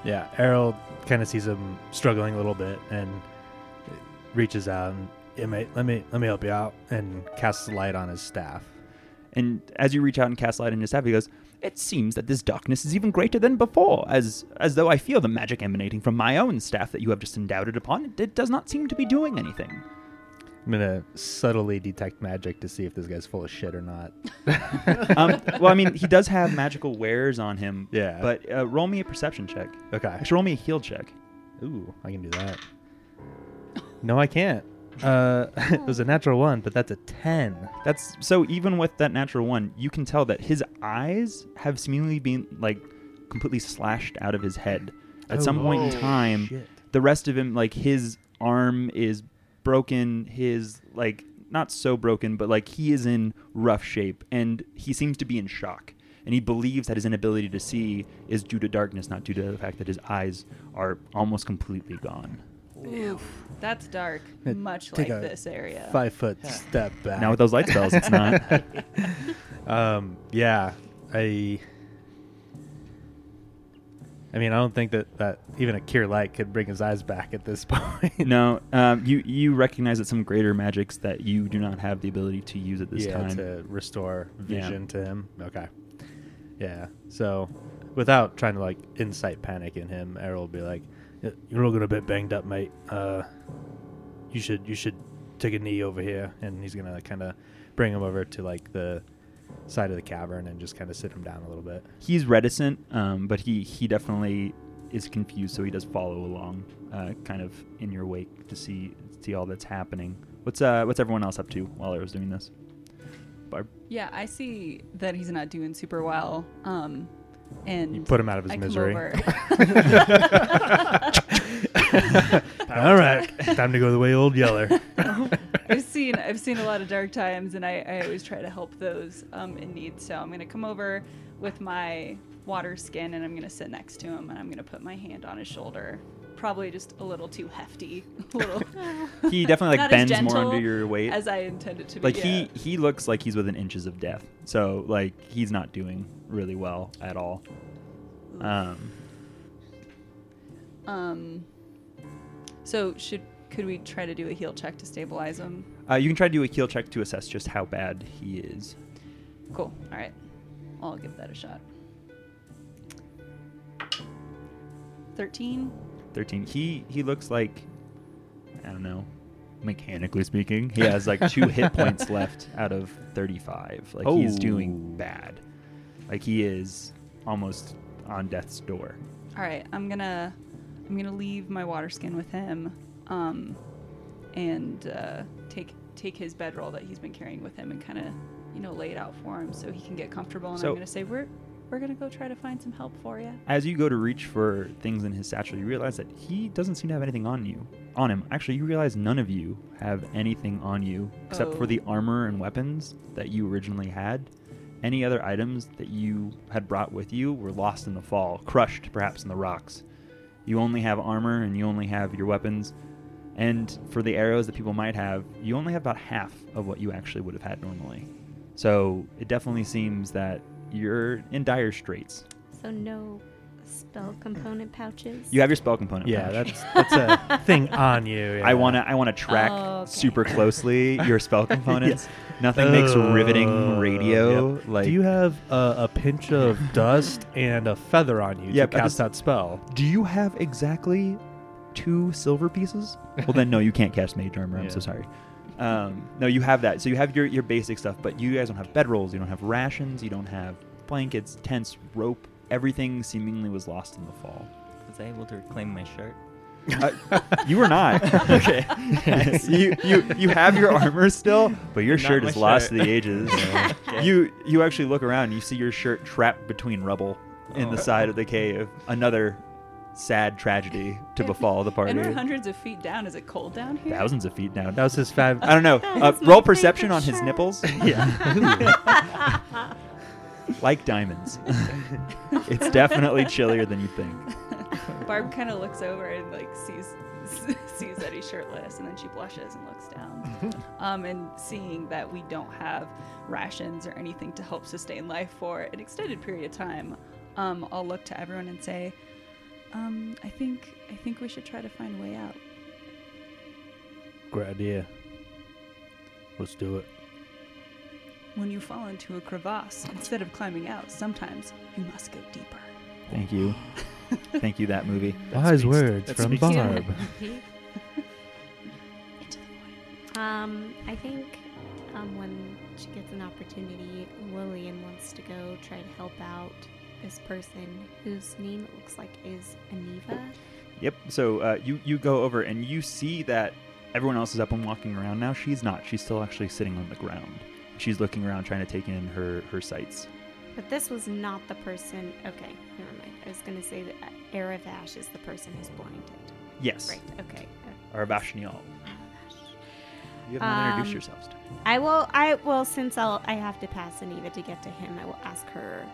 Speaker 2: Yeah, Errol kind of sees him struggling a little bit and reaches out and yeah, mate, let me let me help you out and casts a light on his staff.
Speaker 1: And as you reach out and cast light on his staff, he goes, "It seems that this darkness is even greater than before, as as though I feel the magic emanating from my own staff that you have just endowed it upon. It, it does not seem to be doing anything."
Speaker 2: I'm gonna subtly detect magic to see if this guy's full of shit or not.
Speaker 1: um, well, I mean, he does have magical wares on him.
Speaker 2: Yeah.
Speaker 1: But uh, roll me a perception check.
Speaker 2: Okay.
Speaker 1: Actually, roll me a heal check.
Speaker 2: Ooh, I can do that. No, I can't. Uh, it was a natural one, but that's a ten.
Speaker 1: That's so even with that natural one, you can tell that his eyes have seemingly been like completely slashed out of his head. At some point in
Speaker 2: Oh,
Speaker 1: time,
Speaker 2: shit.
Speaker 1: the rest of him, like his arm is broken, his like not so broken, but like he is in rough shape, and he seems to be in shock. And he believes that his inability to see is due to darkness, not due to the fact that his eyes are almost completely gone.
Speaker 3: Oof, that's dark. Much
Speaker 2: take
Speaker 3: like
Speaker 2: a
Speaker 3: this area.
Speaker 2: Five foot step back.
Speaker 1: Now with those light spells, it's not.
Speaker 2: um, yeah, I. I mean, I don't think that, that even a cure light could bring his eyes back at this point.
Speaker 1: No, um, you you recognize that some greater magics that you do not have the ability to use at this
Speaker 2: yeah,
Speaker 1: time.
Speaker 2: to restore
Speaker 1: Yeah.
Speaker 2: vision to him. Okay. Yeah. So, without trying to like incite panic in him, Errol will be like, "Y- "You're looking a bit banged up, mate. Uh, you should you should take a knee over here." And he's gonna kind of bring him over to like the side of the cavern and just kind of sit him down a little bit.
Speaker 1: He's reticent, um, but he he definitely is confused, so he does follow along, uh, kind of in your wake to see see all that's happening. What's uh what's everyone else up to while I was doing this? Barb.
Speaker 3: Yeah, I see that he's not doing super well. Um, and
Speaker 2: You put him out of his
Speaker 3: I
Speaker 2: misery. All right, time to go the way old Yeller.
Speaker 3: I've seen I've seen a lot of dark times, and I, I always try to help those um, in need. So I'm gonna come over with my water skin, and I'm gonna sit next to him, and I'm gonna put my hand on his shoulder. Probably just a little too hefty, a little.
Speaker 1: He definitely like bends more under your weight.
Speaker 3: as I intended to be.
Speaker 1: like
Speaker 3: yeah.
Speaker 1: he he looks like he's within inches of death. So like he's not doing really well at all. Um,
Speaker 3: Um. So should could we try to do a heal check to stabilize him?
Speaker 1: uh, you can try to do a heal check to assess just how bad he is.
Speaker 3: Cool. All right. I'll give that a shot. Thirteen.
Speaker 1: 13 he he looks like i don't know mechanically speaking he has like two hit points left out of 35 like he's doing
Speaker 2: Oh.
Speaker 1: bad like he is almost on death's door
Speaker 3: All right. I'm gonna I'm gonna leave my water skin with him, um, and uh, take take his bedroll that he's been carrying with him and kind of you know lay it out for him so he can get comfortable. And
Speaker 1: So-
Speaker 3: I'm gonna say we're we're gonna go try to find some help for you.
Speaker 1: as you go to reach for things in his satchel you realize that he doesn't seem to have anything on you on him. Actually you realize none of you have anything on you except for
Speaker 3: Oh.
Speaker 1: the armor and weapons that you originally had. Any other items that you had brought with you were lost in the fall crushed perhaps in the rocks. You only have armor and you only have your weapons. And for the arrows that people might have you only have about half of what you actually would have had normally. So it definitely seems that you're in dire straits
Speaker 6: So no spell component pouches.
Speaker 1: you have your spell component
Speaker 2: Yeah,
Speaker 1: pouch.
Speaker 2: that's that's a thing on you.
Speaker 1: I want to I want to track
Speaker 3: Oh, okay.
Speaker 1: super closely your spell components. Nothing makes riveting
Speaker 2: Uh,
Speaker 1: radio
Speaker 2: yep.
Speaker 1: like
Speaker 2: Do you have a, a pinch of dust and a feather on you
Speaker 1: Yeah,
Speaker 2: to cast
Speaker 1: this-
Speaker 2: that spell?
Speaker 1: Do you have exactly two silver pieces? Well, then no, you can't cast mage armor. I'm
Speaker 2: Yeah.
Speaker 1: so sorry. Um, no, you have that. So you have your, your basic stuff, but you guys don't have bedrolls. You don't have rations. You don't have blankets, tents, rope. Everything seemingly was lost in the fall.
Speaker 4: Was I able to reclaim my shirt?
Speaker 1: Uh, you were not. okay. you you you have your armor still, but your
Speaker 4: Not
Speaker 1: shirt is lost to the ages.
Speaker 4: Okay.
Speaker 1: You you actually look around, and you see your shirt trapped between rubble in the
Speaker 4: Oh.
Speaker 1: side of the cave. Another sad tragedy to befall the party.
Speaker 3: And we're hundreds of feet down. Is it cold down here?
Speaker 1: Thousands of feet down.
Speaker 2: That was his fab.
Speaker 1: I don't know. Uh, roll perception on his
Speaker 6: shirt.
Speaker 1: nipples,
Speaker 2: yeah.
Speaker 1: like diamonds. it's definitely chillier than you think.
Speaker 3: Barb kind of looks over and like sees sees that he's shirtless, and then she blushes and looks down. um, and seeing that we don't have rations or anything to help sustain life for an extended period of time, um, I'll look to everyone and say, um, "I think I think we should try to find a way out."
Speaker 2: Great idea. Let's do it.
Speaker 3: When you fall into a crevasse, instead of climbing out, sometimes you must go deeper.
Speaker 1: Thank you. Thank you, that movie.
Speaker 5: That
Speaker 2: Wise
Speaker 5: speaks-
Speaker 2: words
Speaker 5: that
Speaker 2: from
Speaker 5: speaks to
Speaker 2: Barb.
Speaker 3: Into the void.
Speaker 6: Um, I think um, when she gets an opportunity, Lillian wants to go try to help out this person whose name it looks like is Anevia.
Speaker 1: Yep. So uh, you you go over and you see that everyone else is up and walking around now. She's not. She's still actually sitting on the ground. She's looking around, trying to take in her her sights.
Speaker 6: But this was not the person. Okay, never mind. I was going to say that Aravash is the person who's blinded.
Speaker 1: Yes.
Speaker 6: Right, okay. Aravash.
Speaker 1: You have not
Speaker 6: Um,
Speaker 1: introduced yourselves to.
Speaker 6: I will. I well, since I'll. I have to pass Anevia to get to him. I will ask her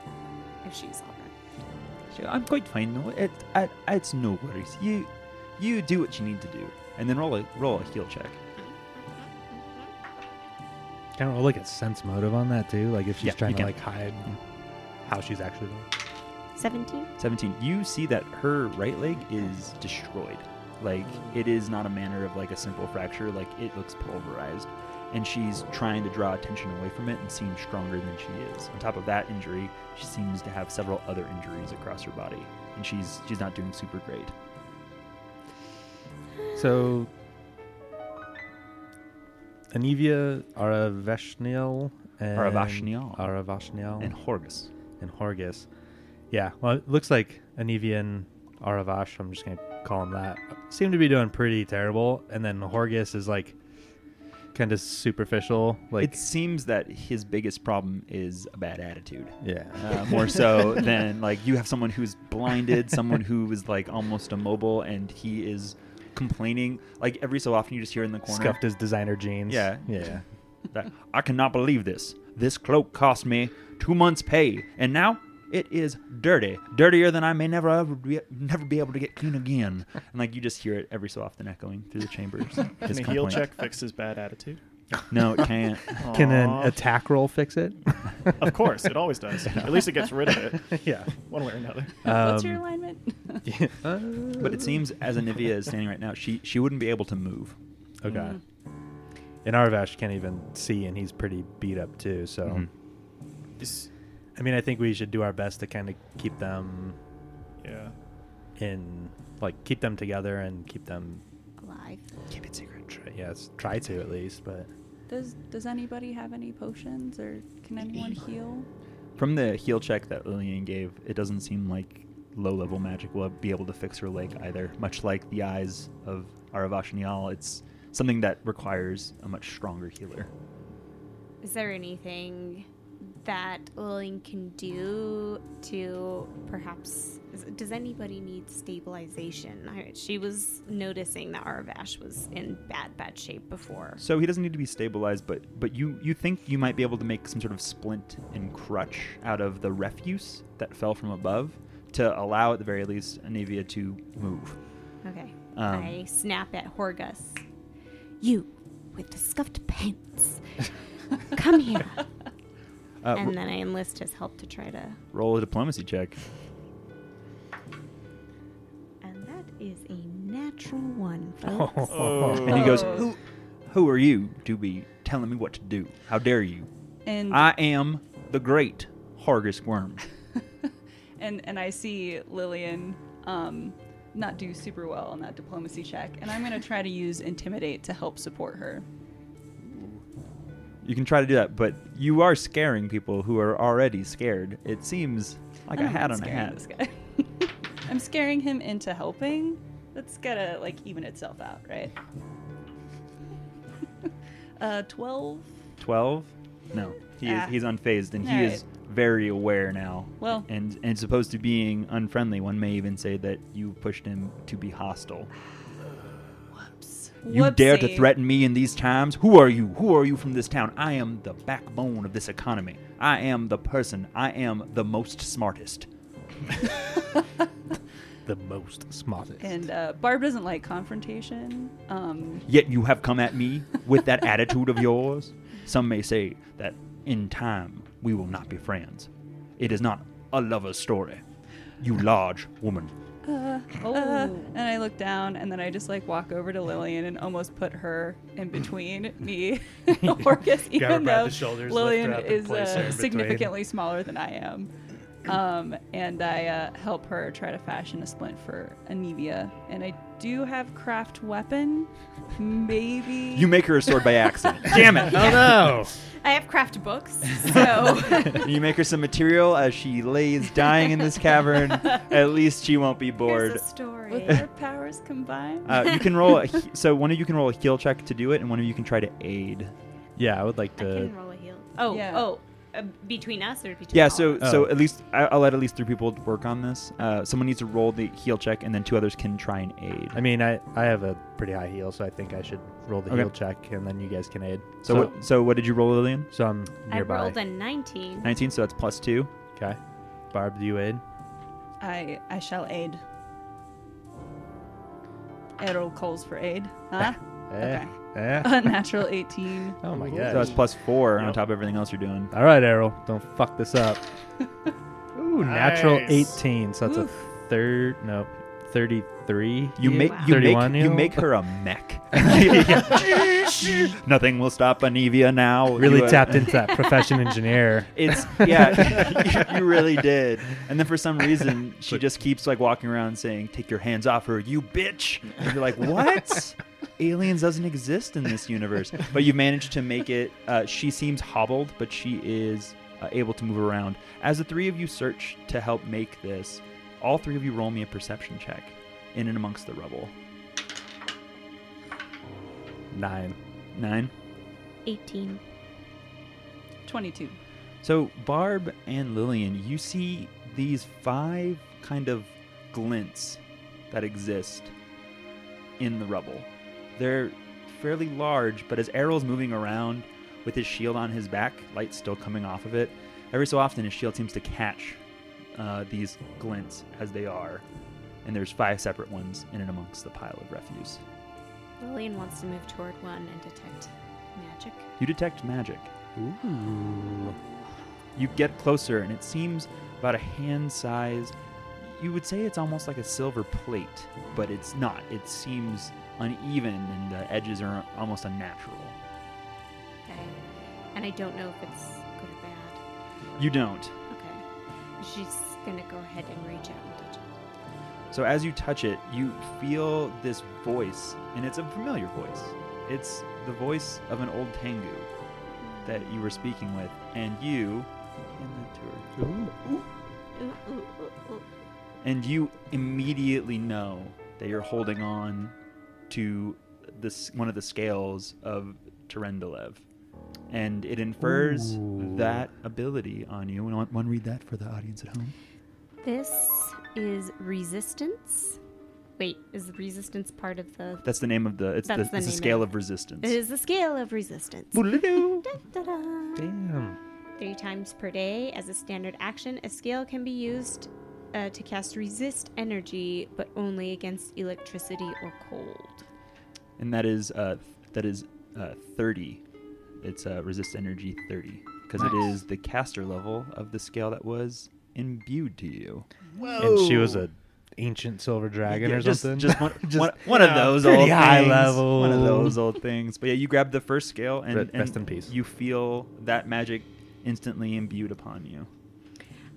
Speaker 6: if she's all right.
Speaker 1: I'm quite fine. No, it, it, it's no worries. You you do what you need to do, and then roll a roll a heal check. Mm-hmm.
Speaker 2: Kind of look at sense motive on that too. Like if she's
Speaker 1: Yeah,
Speaker 2: trying
Speaker 1: you
Speaker 2: to
Speaker 1: can.
Speaker 2: like hide how she's actually doing.
Speaker 6: Seventeen.
Speaker 1: 17 you see that her right leg is destroyed like it is not a manner of like a simple fracture like it looks pulverized and she's trying to draw attention away from it and seem stronger than she is on top of that injury she seems to have several other injuries across her body and she's she's not doing super great
Speaker 2: So, Anevia Aravashnial and
Speaker 1: Aravashnial.
Speaker 2: Aravashnial
Speaker 1: and horgus
Speaker 2: and Horgus. Yeah, well, it looks like Anevia and Aravash, I'm just going to call him that, seem to be doing pretty terrible. And then Horgus is like kind of superficial. Like,
Speaker 1: it seems that his biggest problem is a bad attitude
Speaker 2: yeah.
Speaker 1: uh, more so than like you have someone who's blinded, someone who is like almost immobile, and he is complaining. Like every so often, you just hear in the corner,
Speaker 2: Scuffed his designer jeans.
Speaker 1: Yeah.
Speaker 2: Yeah.
Speaker 1: that I cannot believe this. This cloak cost me two months' pay, and now it is dirty, dirtier than I may never ever be, never be able to get clean again. And like you just hear it every so often echoing through the chambers.
Speaker 5: Can
Speaker 1: his
Speaker 5: a heal
Speaker 1: complaint.
Speaker 5: check fix his bad attitude?
Speaker 1: No, it can't.
Speaker 2: Can an
Speaker 5: Aw.
Speaker 2: attack roll fix it?
Speaker 5: Of course, it always does. At least it gets rid of it,
Speaker 2: yeah.
Speaker 5: one way or another.
Speaker 3: What's your
Speaker 2: Um,
Speaker 3: alignment?
Speaker 2: yeah. Uh,
Speaker 1: But it seems as Anevia is standing right now, she she wouldn't be able to move.
Speaker 2: Okay.
Speaker 3: Mm.
Speaker 2: And Arvash can't even see, and he's pretty beat up too. So,
Speaker 1: Mhm.
Speaker 5: Is-
Speaker 2: I mean, I think we should do our best to kind of keep them
Speaker 5: yeah.
Speaker 2: in, like, keep them together and keep them.
Speaker 6: Alive.
Speaker 1: Keep it secret.
Speaker 2: Try, yes, try to at least. But
Speaker 3: Does Does anybody have any potions, or can anyone heal?
Speaker 1: From the heal check that Lillian gave, it doesn't seem like low level magic will be able to fix her leg either. Much like the eyes of Aravashnial, it's something that requires a much stronger healer.
Speaker 6: Is there anything that Lillian can do to perhaps? Does anybody need stabilization? I, she was noticing that Arvash was in bad, bad shape before.
Speaker 1: So he doesn't need to be stabilized, but but you you think you might be able to make some sort of splint and crutch out of the refuse that fell from above to allow at the very least Anevia to move.
Speaker 6: Okay.
Speaker 1: Um,
Speaker 6: I snap at Horgus. You, with the scuffed pants, come here.
Speaker 1: Uh,
Speaker 6: and
Speaker 1: ro-
Speaker 6: then I enlist his help to try to.
Speaker 1: roll a diplomacy check.
Speaker 6: And that is a natural one, folks.
Speaker 5: Oh.
Speaker 1: And he goes,
Speaker 3: Oh.
Speaker 1: "Who who are you to be telling me what to do? How dare you?
Speaker 3: And
Speaker 1: I am the great Horgus Gwerm."
Speaker 3: and and I see Lillian um, not do super well on that diplomacy check, and I'm gonna try to use intimidate to help support her.
Speaker 1: You can try to do that, but you are scaring people who are already scared. It seems like
Speaker 3: I
Speaker 1: a hat on a hat.
Speaker 3: I'm scaring him into helping. That's gotta like even itself out, right? uh, twelve.
Speaker 1: Twelve? No, he
Speaker 3: Ah.
Speaker 1: is he's unfazed, and he
Speaker 3: All
Speaker 1: is very aware now.
Speaker 3: Well-
Speaker 1: and and as opposed to being unfriendly, one may even say that you pushed him to be hostile.
Speaker 3: Whoops.
Speaker 1: You dare to threaten me in these times? Who are you? Who are you from this town? I am the backbone of this economy. I am the person. I am the most smartest.
Speaker 2: the most smartest.
Speaker 3: And uh, Barb doesn't like confrontation. Um,
Speaker 1: Yet you have come at me with that attitude of yours. Some may say that in time we will not be friends. It is not a lover's story. You large woman.
Speaker 3: Uh,
Speaker 6: Oh.
Speaker 3: uh, and I look down, and then I just like walk over to Lillian and almost put her in between me and
Speaker 2: Horgus,
Speaker 3: even though
Speaker 2: the shoulders, lift
Speaker 3: Lillian
Speaker 2: her up, and
Speaker 3: is
Speaker 2: place her in
Speaker 3: uh, significantly smaller than I am. Um, and I uh, help her try to fashion a splint for Anevia, and I do have craft weapon, maybe.
Speaker 1: You make her a sword by accident. Damn it!
Speaker 2: Oh no!
Speaker 6: I have craft books, so
Speaker 1: you make her some material as she lays dying in this cavern. At least she won't be
Speaker 6: here's
Speaker 1: bored.
Speaker 6: a story.
Speaker 3: with our powers combined.
Speaker 1: Uh, you can roll. A, he- so one of you can roll a heal check to do it, and one of you can try to aid.
Speaker 2: Yeah, I would like to.
Speaker 6: I
Speaker 2: to.
Speaker 6: can roll a heal. Oh,
Speaker 3: Yeah.
Speaker 6: oh, uh, between us or between?
Speaker 1: Yeah.
Speaker 6: all
Speaker 1: So
Speaker 6: of us?
Speaker 1: so
Speaker 2: Oh.
Speaker 1: at least I, I'll let at least three people work on this. Uh, someone needs to roll the heal check, and then two others can try and aid.
Speaker 2: I mean, I I have a pretty high heal, so I think I should roll the
Speaker 1: Okay.
Speaker 2: heal check, and then you guys can aid.
Speaker 1: so what? So what did you roll, Lillian?
Speaker 2: So I'm
Speaker 6: I rolled a 19.
Speaker 1: 19. So that's plus two.
Speaker 2: Okay. Barb, do you aid?
Speaker 3: I I shall aid. Errol calls for aid. Huh?
Speaker 2: Eh,
Speaker 3: Okay.
Speaker 2: Eh.
Speaker 3: A natural 18.
Speaker 2: Oh my god.
Speaker 1: So that's plus four on
Speaker 5: Yep.
Speaker 1: top of everything else you're doing.
Speaker 2: All right, Errol, don't fuck this up. Ooh, natural
Speaker 5: Nice.
Speaker 2: 18. So that's
Speaker 3: Oof.
Speaker 2: a third. No, 33.
Speaker 1: You
Speaker 6: Yeah.
Speaker 1: make
Speaker 6: Wow.
Speaker 1: you
Speaker 2: 31
Speaker 1: make you
Speaker 2: year
Speaker 1: make her a mech. Nothing will stop Anevia now.
Speaker 2: really
Speaker 1: You, uh,
Speaker 2: tapped into that profession engineer.
Speaker 1: It's yeah, you, you really did. And then for some reason, she
Speaker 2: But-
Speaker 1: just keeps like walking around saying, "Take your hands off her, you bitch!" And you're like, "What? Aliens doesn't exist in this universe." But you managed to make it. Uh, she seems hobbled, but she is uh, able to move around. As the three of you search to help make this, all three of you roll me a perception check in and amongst the rubble.
Speaker 2: Nine.
Speaker 1: Nine.
Speaker 6: 18.
Speaker 3: 22.
Speaker 1: So, Barb and Lillian, you see these five kind of glints that exist in the rubble. They're fairly large, but as Errol's moving around with his shield on his back, light still coming off of it, every so often his shield seems to catch uh, these glints as they are. And there's five separate ones in and amongst the pile of refuse.
Speaker 6: Lillian wants to move toward one and detect magic.
Speaker 1: You detect magic.
Speaker 2: Ooh.
Speaker 1: You get closer, and it seems about a hand size. You would say it's almost like a silver plate, but it's not. It seems uneven, and the edges are almost unnatural.
Speaker 6: Okay. And I don't know if it's good or bad.
Speaker 1: You don't.
Speaker 6: Okay. She's gonna go ahead and reach out and touch it.
Speaker 1: So as you touch it, you feel this voice, and it's a familiar voice. It's the voice of an old Tengu that you were speaking with, and you. Hand that to her.
Speaker 6: Ooh, ooh, ooh, ooh.
Speaker 1: and you immediately know that you're holding on to this one of the scales of Terendelev. And it infers
Speaker 2: Ooh.
Speaker 1: that ability on you. And want one read that for the audience at home?
Speaker 6: This is resistance. Wait, is the resistance part of the?
Speaker 1: That's the name of the. It's, the,
Speaker 6: That's the
Speaker 1: it's the
Speaker 6: name
Speaker 1: scale
Speaker 6: of-
Speaker 1: of resistance.
Speaker 6: It is the scale of resistance.
Speaker 1: Boodle-doo.
Speaker 6: Da-da.
Speaker 2: Damn.
Speaker 6: Three times per day, as a standard action, a scale can be used uh, to cast resist energy, but only against electricity or cold.
Speaker 1: and that is uh, that is uh, 30. It's uh, resist energy 30 because it
Speaker 2: Nice.
Speaker 1: is the caster level of the scale that was imbued to you. Whoa!
Speaker 2: And she was a ancient silver dragon
Speaker 1: Yeah,
Speaker 2: or
Speaker 1: just,
Speaker 2: something.
Speaker 1: Just one,
Speaker 2: Just,
Speaker 1: one, one of
Speaker 2: yeah,
Speaker 1: those old
Speaker 2: high
Speaker 1: things.
Speaker 2: level.
Speaker 1: One of those old things. But yeah, you grab the first scale and,
Speaker 2: Re-
Speaker 1: and
Speaker 2: rest in peace.
Speaker 1: you feel that magic instantly imbued upon you.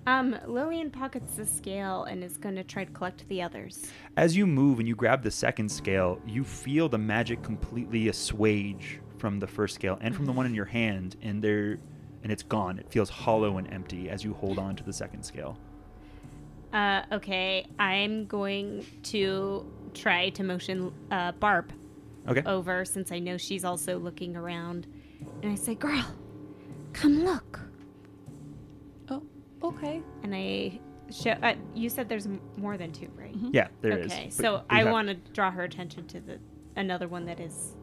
Speaker 6: Um, Lillian pockets the scale and is going to try to collect the others.
Speaker 1: As you move and you grab the second scale, you feel the magic completely assuage from the first scale and from the one in your hand, and there, and it's gone. It feels hollow and empty as you hold on to the second scale.
Speaker 6: Uh, okay, I'm going to try to motion uh, Barb
Speaker 1: Okay.
Speaker 6: over since I know she's also looking around. And I say, Girl, come look.
Speaker 3: Okay.
Speaker 6: And I show. Uh, you said there's m- more than two, right?
Speaker 1: Yeah, there is.
Speaker 6: okay,
Speaker 1: But
Speaker 6: so
Speaker 1: you
Speaker 6: I
Speaker 1: have-
Speaker 6: want to draw her attention to the another one that is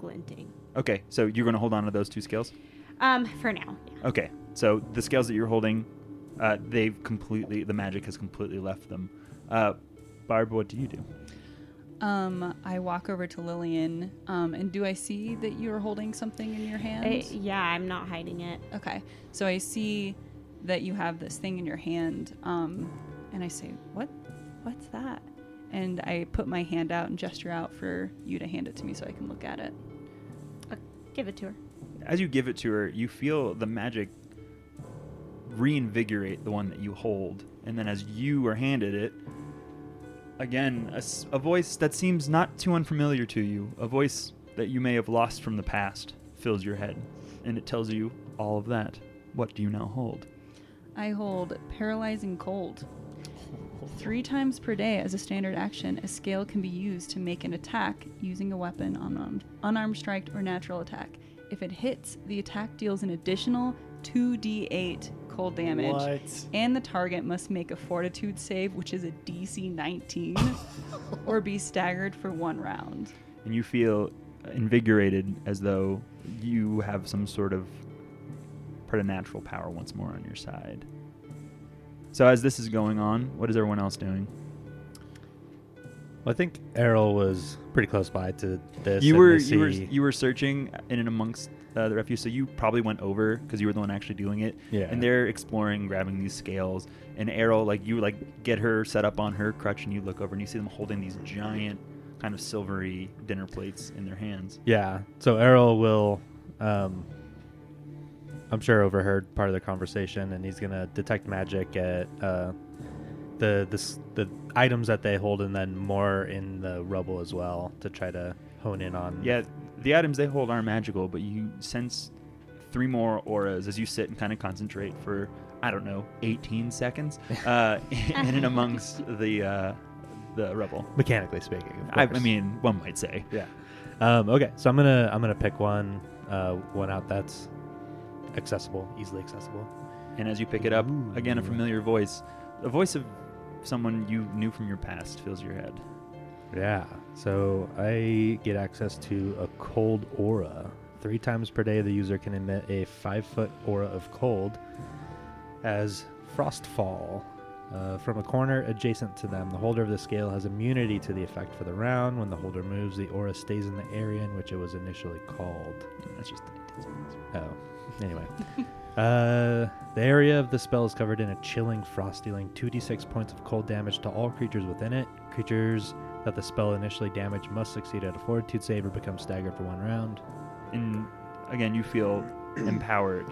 Speaker 6: glinting.
Speaker 1: Okay, so you're going to hold on to those two scales.
Speaker 6: Um, for now. Yeah.
Speaker 1: Okay, so the scales that you're holding, uh, they've completely the magic has completely left them. Uh, Barb, what do you do?
Speaker 3: Um, I walk over to Lillian. Um, and do I see that you're holding something in your
Speaker 6: I,
Speaker 3: hand?
Speaker 6: yeah, I'm not hiding it.
Speaker 3: Okay. So I see that you have this thing in your hand. Um, and I say, "What? What's that? And I put my hand out and gesture out for you to hand it to me so I can look at it.
Speaker 6: Give it to her.
Speaker 1: As you give it to her, you feel the magic reinvigorate the one that you hold. And then as you are handed it, again, a voice that seems not too unfamiliar to you, a voice that you may have lost from the past, fills your head. And it tells you all of that. What do you now hold?
Speaker 3: I hold paralyzing cold. Three times per day, as a standard action, a scale can be used to make an attack using a weapon, unarmed, unarmed strike, or natural attack. If it hits, the attack deals an additional 2d8 cold damage,
Speaker 5: What?
Speaker 3: and the target must make a fortitude save, which is a DC 19, or be staggered for one round.
Speaker 1: and you feel invigorated as though you have some sort of preternatural power once more on your side. So as this is going on, what is everyone else doing?
Speaker 2: Well, I think Errol was pretty close by to this.
Speaker 1: you were you were you were searching in and amongst uh, the refuse, so you probably went over because you were the one actually doing it.
Speaker 2: Yeah.
Speaker 1: And they're exploring, grabbing these scales. And Errol, like you, like get her set up on her crutch, and you look over and you see them holding these giant, kind of silvery dinner plates in their hands.
Speaker 2: Yeah. So Errol will, um, I'm sure, overheard part of the conversation, and he's gonna detect magic at uh, the the the items that they hold, and then more in the rubble as well to try to hone in on.
Speaker 1: Yeah, the items they hold are magical, but you sense three more auras as you sit and kind of concentrate for I don't know, 18 seconds, uh, in and amongst the uh, the rubble.
Speaker 2: Mechanically speaking.
Speaker 1: I, I mean, one might say.
Speaker 2: Yeah. Um, okay, so I'm gonna I'm gonna pick one uh, one out that's accessible, easily accessible.
Speaker 1: And as you pick it up, again, a familiar voice, the voice of someone you knew from your past, fills your head.
Speaker 2: Yeah. So I get access to a cold aura. Three times per day, the user can emit a five foot aura of cold as frostfall. Uh, from a corner adjacent to them, the holder of the scale has immunity to the effect for the round. When the holder moves, the aura stays in the area in which it was initially called.
Speaker 1: That's just the details.
Speaker 2: Oh, anyway. uh, the area of the spell is covered in a chilling frost, dealing 2d6 points of cold damage to all creatures within it. Creatures that the spell initially damaged must succeed at a fortitude save or become staggered for one round.
Speaker 1: And again, you feel empowered.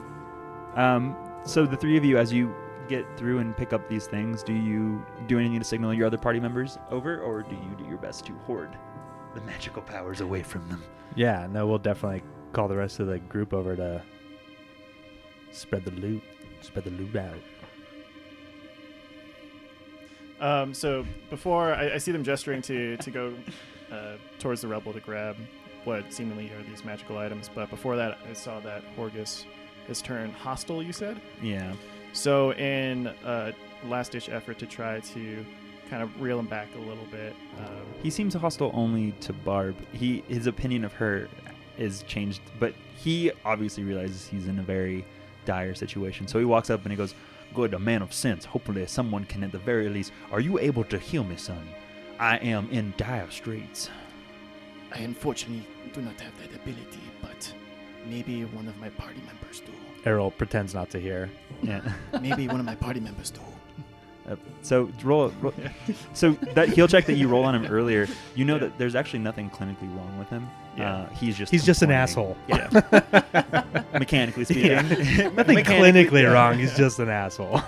Speaker 1: Um, so the three of you, as you get through and pick up these things, do you do anything to signal your other party members over, or do you do your best to hoard the magical powers away from them?
Speaker 2: Yeah, no, we'll definitely call the rest of the group over to spread the loot. Spread the loot out.
Speaker 5: Um, so before I, I see them gesturing to to go uh, towards the rebel to grab what seemingly are these magical items, but before that, I saw that Horgus has turned hostile. You said
Speaker 1: Yeah.
Speaker 5: so. In a last ditch effort to try to kind of reel him back a little bit, um,
Speaker 1: He seems hostile only to Barb. He his opinion of her is changed, but he obviously realizes he's in a very dire situation. So he walks up and he goes, "Good, a man of sense. Hopefully, someone can at the very least. Are you able to heal me, son? I am in dire straits."
Speaker 7: I unfortunately do not have that ability, but maybe one of my party members do.
Speaker 2: Errol pretends not to hear.
Speaker 1: Yeah.
Speaker 7: Maybe one of my party members do.
Speaker 1: Uh, so roll, roll. So that heal check that you roll on him earlier, you know that there's actually nothing clinically wrong with him.
Speaker 5: Yeah.
Speaker 1: Uh, he's just
Speaker 2: He's just an asshole.
Speaker 1: Yeah. Mechanically speaking,
Speaker 2: Nothing
Speaker 1: Mechanically-
Speaker 2: clinically
Speaker 1: yeah.
Speaker 2: wrong. He's just an asshole.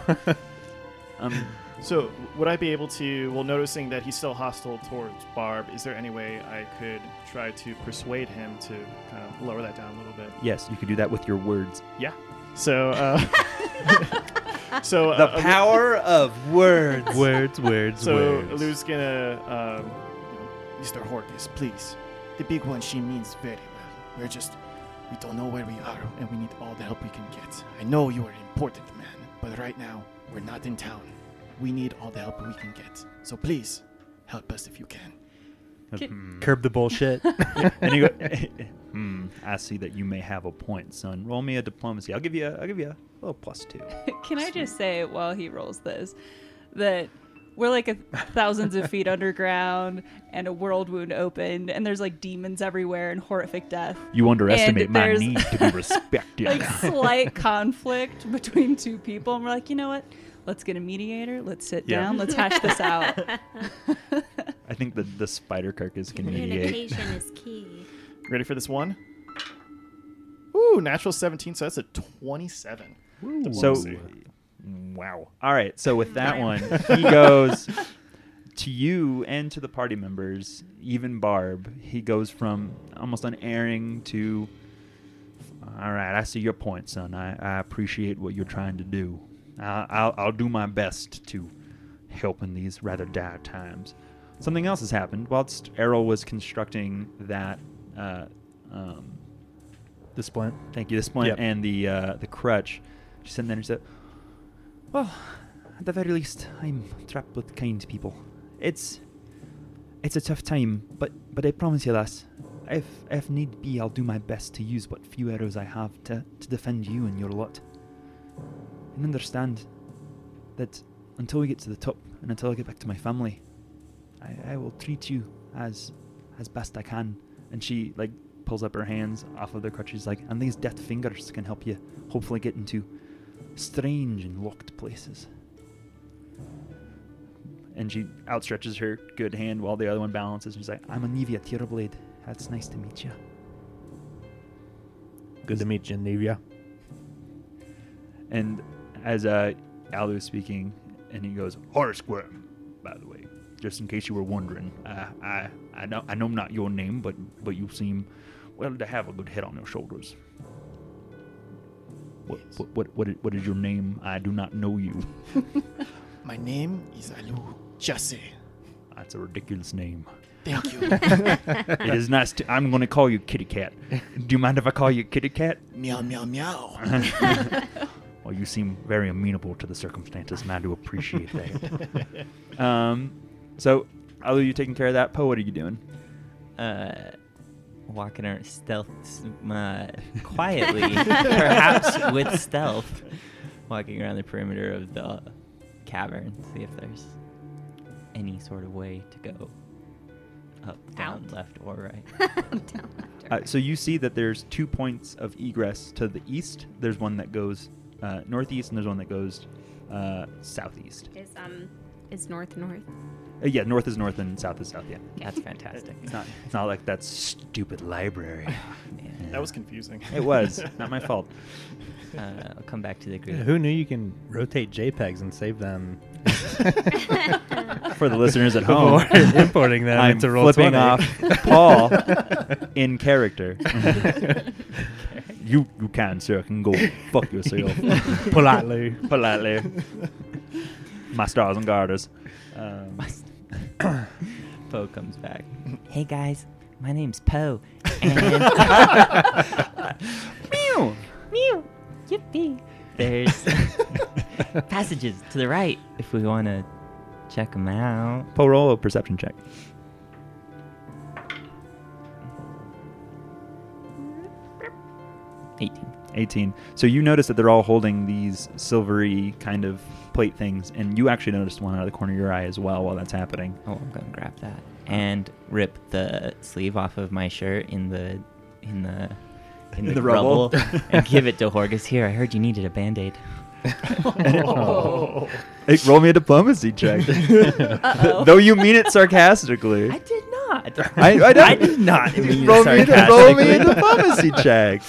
Speaker 1: Um,
Speaker 5: So, would I be able to, well, noticing that he's still hostile towards Barb, is there any way I could try to persuade him to kind of lower that down a little bit?
Speaker 1: yes, you could do that with your words.
Speaker 5: So, uh, so
Speaker 1: The
Speaker 5: uh,
Speaker 1: power of words.
Speaker 2: words, words,
Speaker 5: So
Speaker 2: words.
Speaker 5: Lou's gonna, um,
Speaker 7: Mr. Horgus, please. The big one, she means very well. We're just, we don't know where we are, and we need all the help we can get. I know you are an important man, but right now, we're not in town. We need all the help we can get. So please, help us if you can.
Speaker 1: Hmm.
Speaker 2: Curb the bullshit.
Speaker 1: and you go, hmm, I see that you may have a point, son. Roll me a diplomacy. I'll give you. A, I'll give you a little plus two.
Speaker 3: Can I just say while he rolls this that we're like a thousands of feet underground and a world wound opened and there's like demons everywhere and horrific death.
Speaker 1: You underestimate my need to be respected.
Speaker 3: Like slight conflict between two people and we're like, you know what? Let's get a mediator. Let's sit
Speaker 2: Yeah.
Speaker 3: down. Let's hash this out.
Speaker 1: I think the the spider carcass can mediate.
Speaker 6: Communication is key.
Speaker 5: Ready for this one? Ooh, natural 17, so that's a 27.
Speaker 1: So, wow. All right. So with that one, he goes to you and to the party members, even Barb. He goes from almost unerring to, all right. I see your point, son. I, I appreciate what you're trying to do. I'll I'll do my best to help in these rather dire times. Something else has happened whilst Errol was constructing that. Uh, um,
Speaker 2: The splint.
Speaker 1: Thank you. The splint
Speaker 2: Yep.
Speaker 1: and the uh, the crutch. She sat there and said, "Well, at the very least, I'm trapped with kind people. It's it's a tough time, but but I promise you lass, if if need be, I'll do my best to use what few arrows I have to to defend you and your lot. And understand that until we get to the top and until I get back to my family, I, I will treat you as as best I can." And she like pulls up her hands off of the crutches, like, and these deft fingers can help you hopefully get into strange and locked places. And she outstretches her good hand while the other one balances. And she's like, I'm Anevia Tirabade. That's nice to meet you.
Speaker 2: Good to meet you, Nevia.
Speaker 1: And as uh, Alu is speaking, and he goes, Horace Squirm, by the way, just in case you were wondering. Uh, I I know I know not your name, but but you seem well to have a good head on your shoulders. What
Speaker 7: Yes.
Speaker 1: what what what is, what is your name? I do not know you.
Speaker 7: My name is Alu Jesse.
Speaker 1: That's a ridiculous name.
Speaker 7: Thank you.
Speaker 1: it is nice. To, I'm going to call you Kitty Cat. Do you mind if I call you Kitty Cat?
Speaker 7: meow, meow, meow.
Speaker 1: Well, you seem very amenable to the circumstances, and I do appreciate that. um, so, Alu, you taking care of that? Poe, what are you doing?
Speaker 4: uh, walking around stealth, s- uh, quietly, perhaps with stealth, walking around the perimeter of the cavern, see if there's any sort of way to go up, down,
Speaker 6: Out.
Speaker 4: left, or right.
Speaker 6: Down left or
Speaker 1: Uh,
Speaker 6: right.
Speaker 1: so you see that there's two points of egress to the east. There's one that goes uh, northeast, and there's one that goes uh, southeast.
Speaker 6: Is um is north north?
Speaker 1: Uh, yeah, north is north and south is south. Yeah,
Speaker 4: That's fantastic.
Speaker 1: it's not. It's not like that stupid library.
Speaker 4: Yeah.
Speaker 5: That was confusing.
Speaker 1: It was not my fault.
Speaker 4: Uh, I'll come back to the group.
Speaker 2: Yeah, who knew you can rotate JPEGs and save them
Speaker 1: For the listeners at home,
Speaker 2: before importing them
Speaker 1: I'm
Speaker 2: into roll
Speaker 1: flipping
Speaker 2: 20?
Speaker 1: off Paul in character. You you can, sir. Can go fuck yourself
Speaker 2: politely.
Speaker 1: politely. My stars and garters. Um,
Speaker 4: Poe comes back. Hey guys, my name's Poe, and
Speaker 1: meow.
Speaker 4: meow, yippee. There's passages to the right if we want to check them out.
Speaker 1: Poe, roll a perception check.
Speaker 4: Eighteen.
Speaker 1: 18. So you notice that they're all holding these silvery kind of plate things, and you actually noticed one out of the corner of your eye as well while that's happening.
Speaker 4: Oh, I'm gonna grab that and rip the sleeve off of my shirt in the in the in
Speaker 1: In
Speaker 4: the,
Speaker 1: the rubble.
Speaker 4: and give it to Horgus. Here, I heard you needed a band aid.
Speaker 5: Oh.
Speaker 1: Hey, roll me a diplomacy check.
Speaker 3: Uh-oh.
Speaker 1: Though you mean it sarcastically.
Speaker 4: I did not.
Speaker 1: I, I,
Speaker 4: I did not mean it
Speaker 1: roll, me a, roll me a diplomacy check.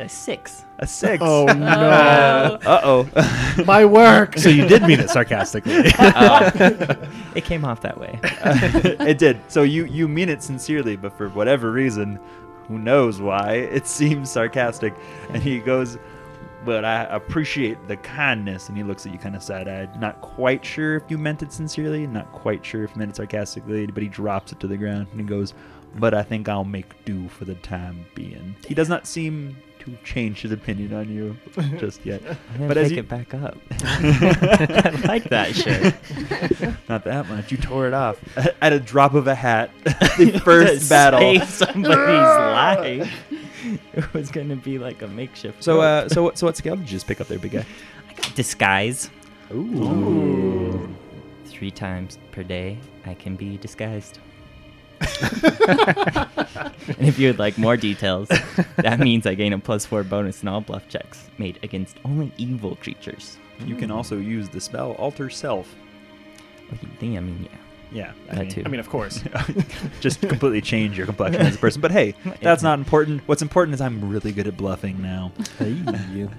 Speaker 4: I a six.
Speaker 1: A six.
Speaker 5: Oh, no.
Speaker 1: Uh oh.
Speaker 5: My work.
Speaker 2: so you did mean it sarcastically.
Speaker 4: Uh, it came off that way.
Speaker 1: it did. So you you mean it sincerely, but for whatever reason, who knows why, it seems sarcastic. And he goes, "But I appreciate the kindness." And he looks at you kind of side-eyed, not quite sure if you meant it sincerely, not quite sure if you meant it sarcastically. But he drops it to the ground and he goes, "But I think I'll make do for the time being." He does not seem to change his opinion on you just yet.
Speaker 4: I'm
Speaker 1: But as
Speaker 4: pick
Speaker 1: you-
Speaker 4: it back up. I like that shirt.
Speaker 1: Not that much. You tore it off at a drop of a hat. the first
Speaker 4: To
Speaker 1: battle.
Speaker 4: Save somebody's life. It was gonna be like a makeshift.
Speaker 1: So, uh, so what? So what skill did you just pick up there, big guy?
Speaker 4: I got disguise.
Speaker 1: Ooh.
Speaker 4: Three times per day, I can be disguised. and if you would like more details, that means I gain a plus four bonus in all bluff checks made against only evil creatures.
Speaker 1: You can also use the spell Alter Self.
Speaker 4: I mean, yeah.
Speaker 1: Yeah, I
Speaker 4: That
Speaker 1: mean,
Speaker 4: too.
Speaker 5: I mean, of course.
Speaker 1: just completely change your complexion as a person. But hey, that's not important. What's important is I'm really good at bluffing now.
Speaker 2: you.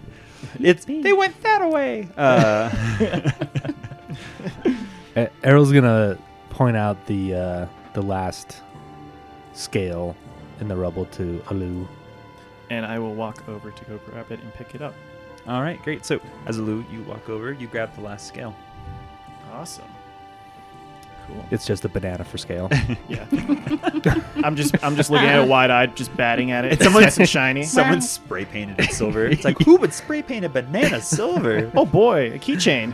Speaker 1: It's they went that away. Uh,
Speaker 2: Uh, Errol's gonna point out the uh, the last scale in the rubble to Alu.
Speaker 5: and I will walk over to go grab it and pick it up.
Speaker 1: all right, great. So as Alu, you walk over, you grab the last scale.
Speaker 5: Awesome. Cool.
Speaker 2: It's just a banana for scale.
Speaker 5: Yeah. I'm just I'm just looking at it wide eyed, just batting at it.
Speaker 1: It's
Speaker 5: It's
Speaker 1: someone-
Speaker 5: nice and shiny.
Speaker 1: Someone spray painted it silver. It's like who would spray paint a banana silver?
Speaker 5: Oh boy, a keychain.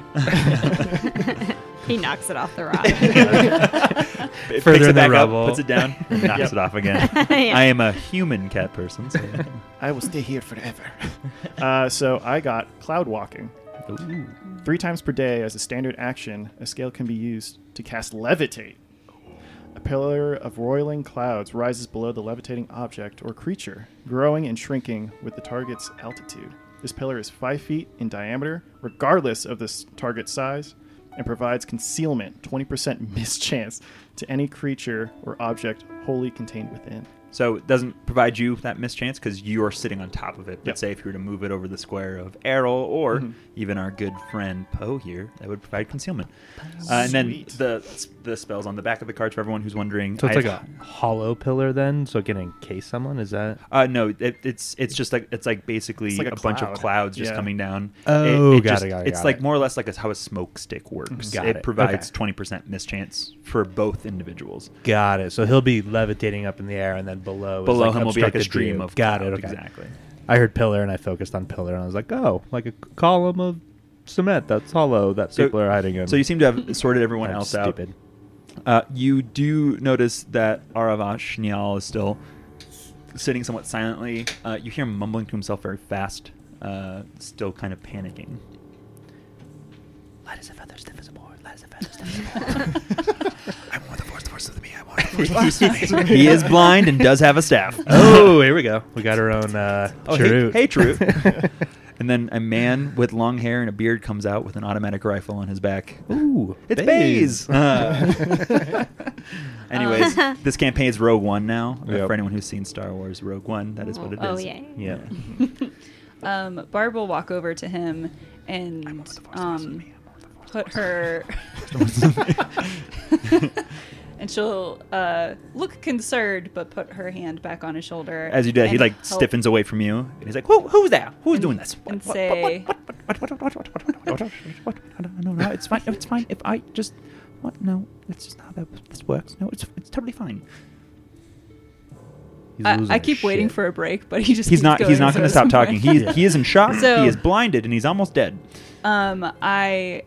Speaker 6: He knocks it off the rock.
Speaker 1: It
Speaker 2: Further
Speaker 1: picks it
Speaker 2: in the rubble.
Speaker 1: up, puts it down, and knocks
Speaker 5: Yep.
Speaker 1: it off again.
Speaker 6: Yeah.
Speaker 1: I am a human cat person. So.
Speaker 7: I will stay here forever.
Speaker 5: Uh, so I got cloud walking.
Speaker 1: Ooh.
Speaker 5: Three times per day, as a standard action, a scale can be used to cast levitate. A pillar of roiling clouds rises below the levitating object or creature, growing and shrinking with the target's altitude. This pillar is five feet in diameter, regardless of this target size, and provides concealment, 20% mischance, to any creature or object wholly contained within.
Speaker 1: So it doesn't provide you that mischance because you are sitting on top of it. But
Speaker 5: Yep.
Speaker 1: say if you were to move it over the square of Errol or
Speaker 5: Mhm.
Speaker 1: even our good friend Poe here, that would provide concealment. Uh, and then the the spells on the back of the cards for everyone who's wondering.
Speaker 2: So it's like
Speaker 1: I've-
Speaker 2: a hollow pillar then, so it can encase someone. Is that?
Speaker 1: Uh, no, it, it's it's just like it's like basically
Speaker 5: It's like
Speaker 1: a,
Speaker 5: a
Speaker 1: bunch of clouds just
Speaker 5: Yeah.
Speaker 1: coming down.
Speaker 2: Oh, got
Speaker 1: just-
Speaker 2: it, got it,
Speaker 1: It's
Speaker 2: got
Speaker 1: like
Speaker 2: it.
Speaker 1: more or less like a, how a smoke stick works.
Speaker 2: Got
Speaker 1: it
Speaker 2: it.
Speaker 1: provides
Speaker 2: Okay.
Speaker 1: twenty percent mischance for both individuals.
Speaker 2: Got it. So he'll be levitating up in the air, and then below. is
Speaker 1: Below
Speaker 2: like
Speaker 1: him will be like a
Speaker 2: obstructed
Speaker 1: stream
Speaker 2: view.
Speaker 1: of
Speaker 2: Got
Speaker 1: cloud,
Speaker 2: it. Okay.
Speaker 1: exactly.
Speaker 2: I heard pillar, and I focused on pillar, and I was like, oh, like a column of cement that's hollow that
Speaker 1: So-
Speaker 2: people are hiding in.
Speaker 1: So you seem to have sorted everyone else
Speaker 2: stupid.
Speaker 1: out. Uh, you do notice that Aravashnial is still sitting somewhat silently. Uh, you hear him mumbling to himself very fast, uh, still kind of panicking. Light as a feather, stiff as a board. Light as a feather, stiff as a board.
Speaker 7: I want the force, of. I want the force.
Speaker 1: he is blind and does have a staff.
Speaker 2: Oh, here we go. We got our own uh,
Speaker 1: Oh,
Speaker 2: Chirrut.
Speaker 1: hey, hey, Chirrut. and then a man with long hair and a beard comes out with an automatic rifle on his back.
Speaker 2: Ooh,
Speaker 1: It's
Speaker 2: Baze.
Speaker 1: Baze. Uh, anyways, this campaign is Rogue One now. Uh,
Speaker 2: Yep.
Speaker 1: For anyone who's seen Star Wars Rogue One, that is what it is.
Speaker 6: Oh, yeah.
Speaker 2: Yeah.
Speaker 3: Um, Barb will walk over to him and um, put her and she'll uh, look concerned but put her hand back on his shoulder.
Speaker 1: As you do that, he like
Speaker 3: help.
Speaker 1: stiffens away from you, and he's like, "Who? Who's that? Who's and, doing this?"
Speaker 3: What, and
Speaker 1: what, say, what, what, what, what, what, what, what, no, no, it's fine. It's fine. If I just, what? No, that's just not how that, this works. No, it's it's totally fine."
Speaker 3: I, I, keep waiting
Speaker 2: shit.
Speaker 3: for a break, but he just
Speaker 1: he's not he's not going to stop
Speaker 3: somewhere.
Speaker 1: talking. He yeah. he is in shock.
Speaker 3: So,
Speaker 1: he is blinded and he's almost dead.
Speaker 3: Um, I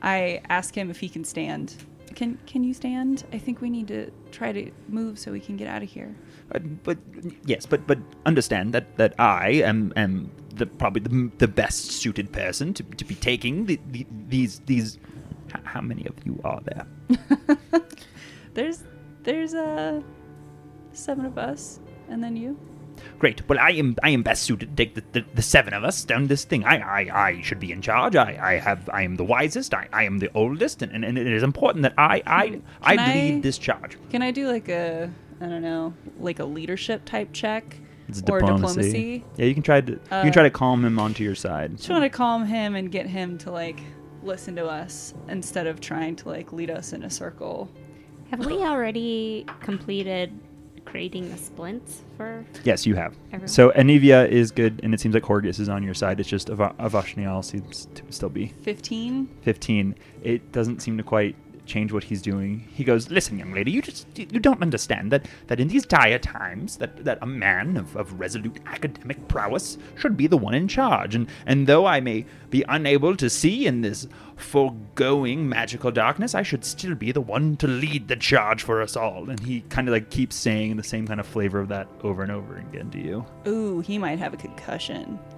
Speaker 3: I ask him if he can stand, can Can you stand? I think we need to try to move so we can get out of here.
Speaker 1: Uh, but yes, but but understand that that I am am the probably the, the best suited person to, to be taking the, the, these these. How many of you are there?
Speaker 3: There's there's uh seven of us, and then you.
Speaker 1: Great. Well, I am I am best suited to take the, the, the seven of us down this thing. I, I, I should be in charge. I, I have I am the wisest. I, I am the oldest, and, and, and it is important that I I, I
Speaker 3: Can I-
Speaker 1: lead this charge.
Speaker 3: Can I do like a I don't know like a leadership type check
Speaker 1: It's
Speaker 3: or diplomacy?
Speaker 1: Yeah, you can try to you
Speaker 3: Uh,
Speaker 1: can try to calm him onto your side.
Speaker 3: Just want to calm him and get him to like listen to us instead of trying to like lead us in a circle.
Speaker 6: Have we already completed creating the splints for?
Speaker 1: Yes, you have.
Speaker 6: Everyone.
Speaker 1: So Anevia is good, and it seems like Horgus is on your side. It's just Ava- Avashnial seems to still be
Speaker 3: Fifteen.
Speaker 1: 15. It doesn't seem to quite change what he's doing. He goes, "Listen, young lady, you just you don't understand that that in these dire times that that a man of, of resolute academic prowess should be the one in charge. And and though I may be unable to see in this foregoing magical darkness, I should still be the one to lead the charge for us all." And he kind of like keeps saying the same kind of flavor of that over and over again to you.
Speaker 3: Ooh, he might have a concussion.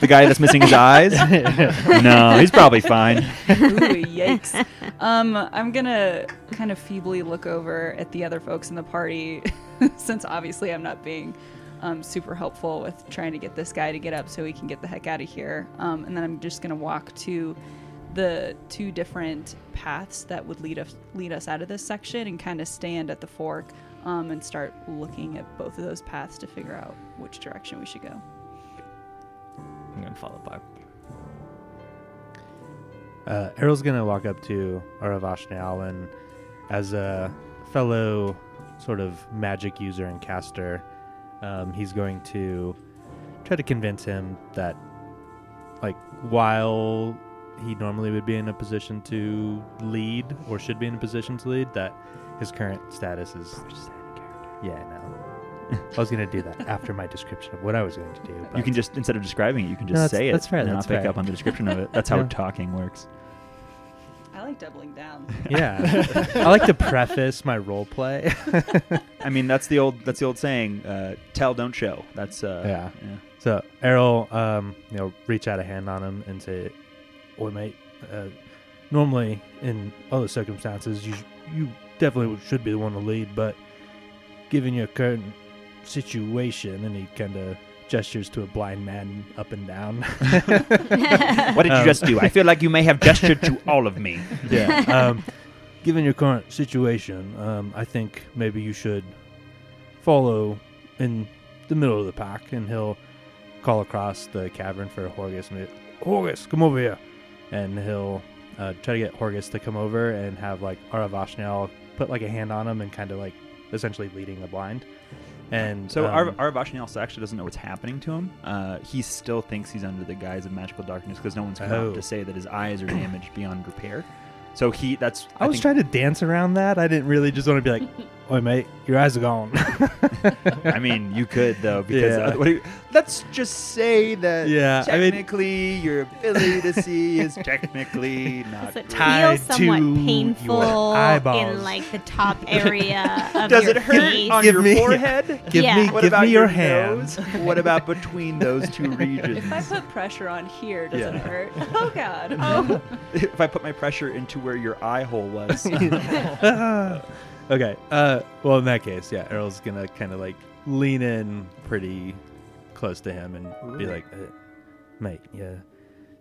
Speaker 1: The guy that's missing his eyes? no, he's probably fine.
Speaker 3: Ooh, yikes. Um, I'm gonna kind of feebly look over at the other folks in the party, since obviously I'm not being um, super helpful with trying to get this guy to get up so he can get the heck out of here. Um, and then I'm just gonna walk to the two different paths that would lead us lead us out of this section and kind of stand at the fork um, and start looking at both of those paths to figure out which direction we should go.
Speaker 4: I'm gonna follow Barb.
Speaker 2: Uh, Errol's gonna walk up to Aravashnial and, as a fellow sort of magic user and caster, um, he's going to try to convince him that, like, while he normally would be in a position to lead or should be in a position to lead, that his current status is. Yeah, no. I was gonna do that after my description of what I was going to do.
Speaker 1: You can just instead of describing it, you can just
Speaker 2: No, that's-
Speaker 1: say it.
Speaker 2: that's fair,
Speaker 1: And then
Speaker 2: that's
Speaker 1: I'll pick
Speaker 2: fair.
Speaker 1: up on the description of it. That's how
Speaker 2: Yeah.
Speaker 1: talking works.
Speaker 3: I like doubling down.
Speaker 2: Yeah, I like to preface my role play.
Speaker 1: I mean, that's the old that's the old saying. Uh, tell, don't show. That's uh,
Speaker 2: Yeah. So Errol, um, you know, reach out a hand on him and say, "Oi, mate. Uh, normally, in other circumstances, you you definitely should be the one to lead, but given your current situation," and he kind of gestures to a blind man up and down.
Speaker 1: What did you
Speaker 2: Um,
Speaker 1: just do? I feel like you may have gestured to all of me.
Speaker 2: yeah. Um, given your current situation, um, I think maybe you should follow in the middle of the pack, and he'll call across the cavern for Horgus Horgus, come over here, and he'll uh, try to get Horgus to come over and have like Aravashnial put like a hand on him and kind of like essentially leading the blind. And
Speaker 1: So
Speaker 2: um,
Speaker 1: also actually doesn't know what's happening to him. Uh, he still thinks he's under the guise of magical darkness because no one's come
Speaker 2: Oh.
Speaker 1: out to say that his eyes are damaged beyond repair. So he that's
Speaker 2: I was
Speaker 1: think-
Speaker 2: trying to dance around that. I didn't really just want to be like, "Oi, mate, your eyes are gone."
Speaker 1: I mean, you could though because
Speaker 2: Yeah.
Speaker 1: uh, what you- let's just say that
Speaker 2: Yeah, I mean-
Speaker 1: technically your ability to see is technically not.
Speaker 6: Does it
Speaker 1: great.
Speaker 2: Tied
Speaker 6: feel somewhat
Speaker 2: to your
Speaker 6: painful
Speaker 2: eyeballs.
Speaker 6: in like the top area of
Speaker 1: Does
Speaker 6: your
Speaker 1: it hurt
Speaker 6: face?
Speaker 1: on
Speaker 2: Give
Speaker 1: your
Speaker 2: me-
Speaker 1: forehead?
Speaker 2: give
Speaker 6: Yeah.
Speaker 2: me,
Speaker 1: What
Speaker 2: give
Speaker 1: about
Speaker 2: me your,
Speaker 1: your
Speaker 2: hand.
Speaker 1: nose? what about between those two regions?
Speaker 3: If I put pressure on here, does it
Speaker 1: Yeah.
Speaker 3: hurt? Oh God. Oh.
Speaker 1: if I put my pressure into where your eye hole was.
Speaker 2: Okay. Uh, well, in that case, yeah, Errol's gonna kind of like lean in pretty close to him and be like, uh, "Mate, yeah,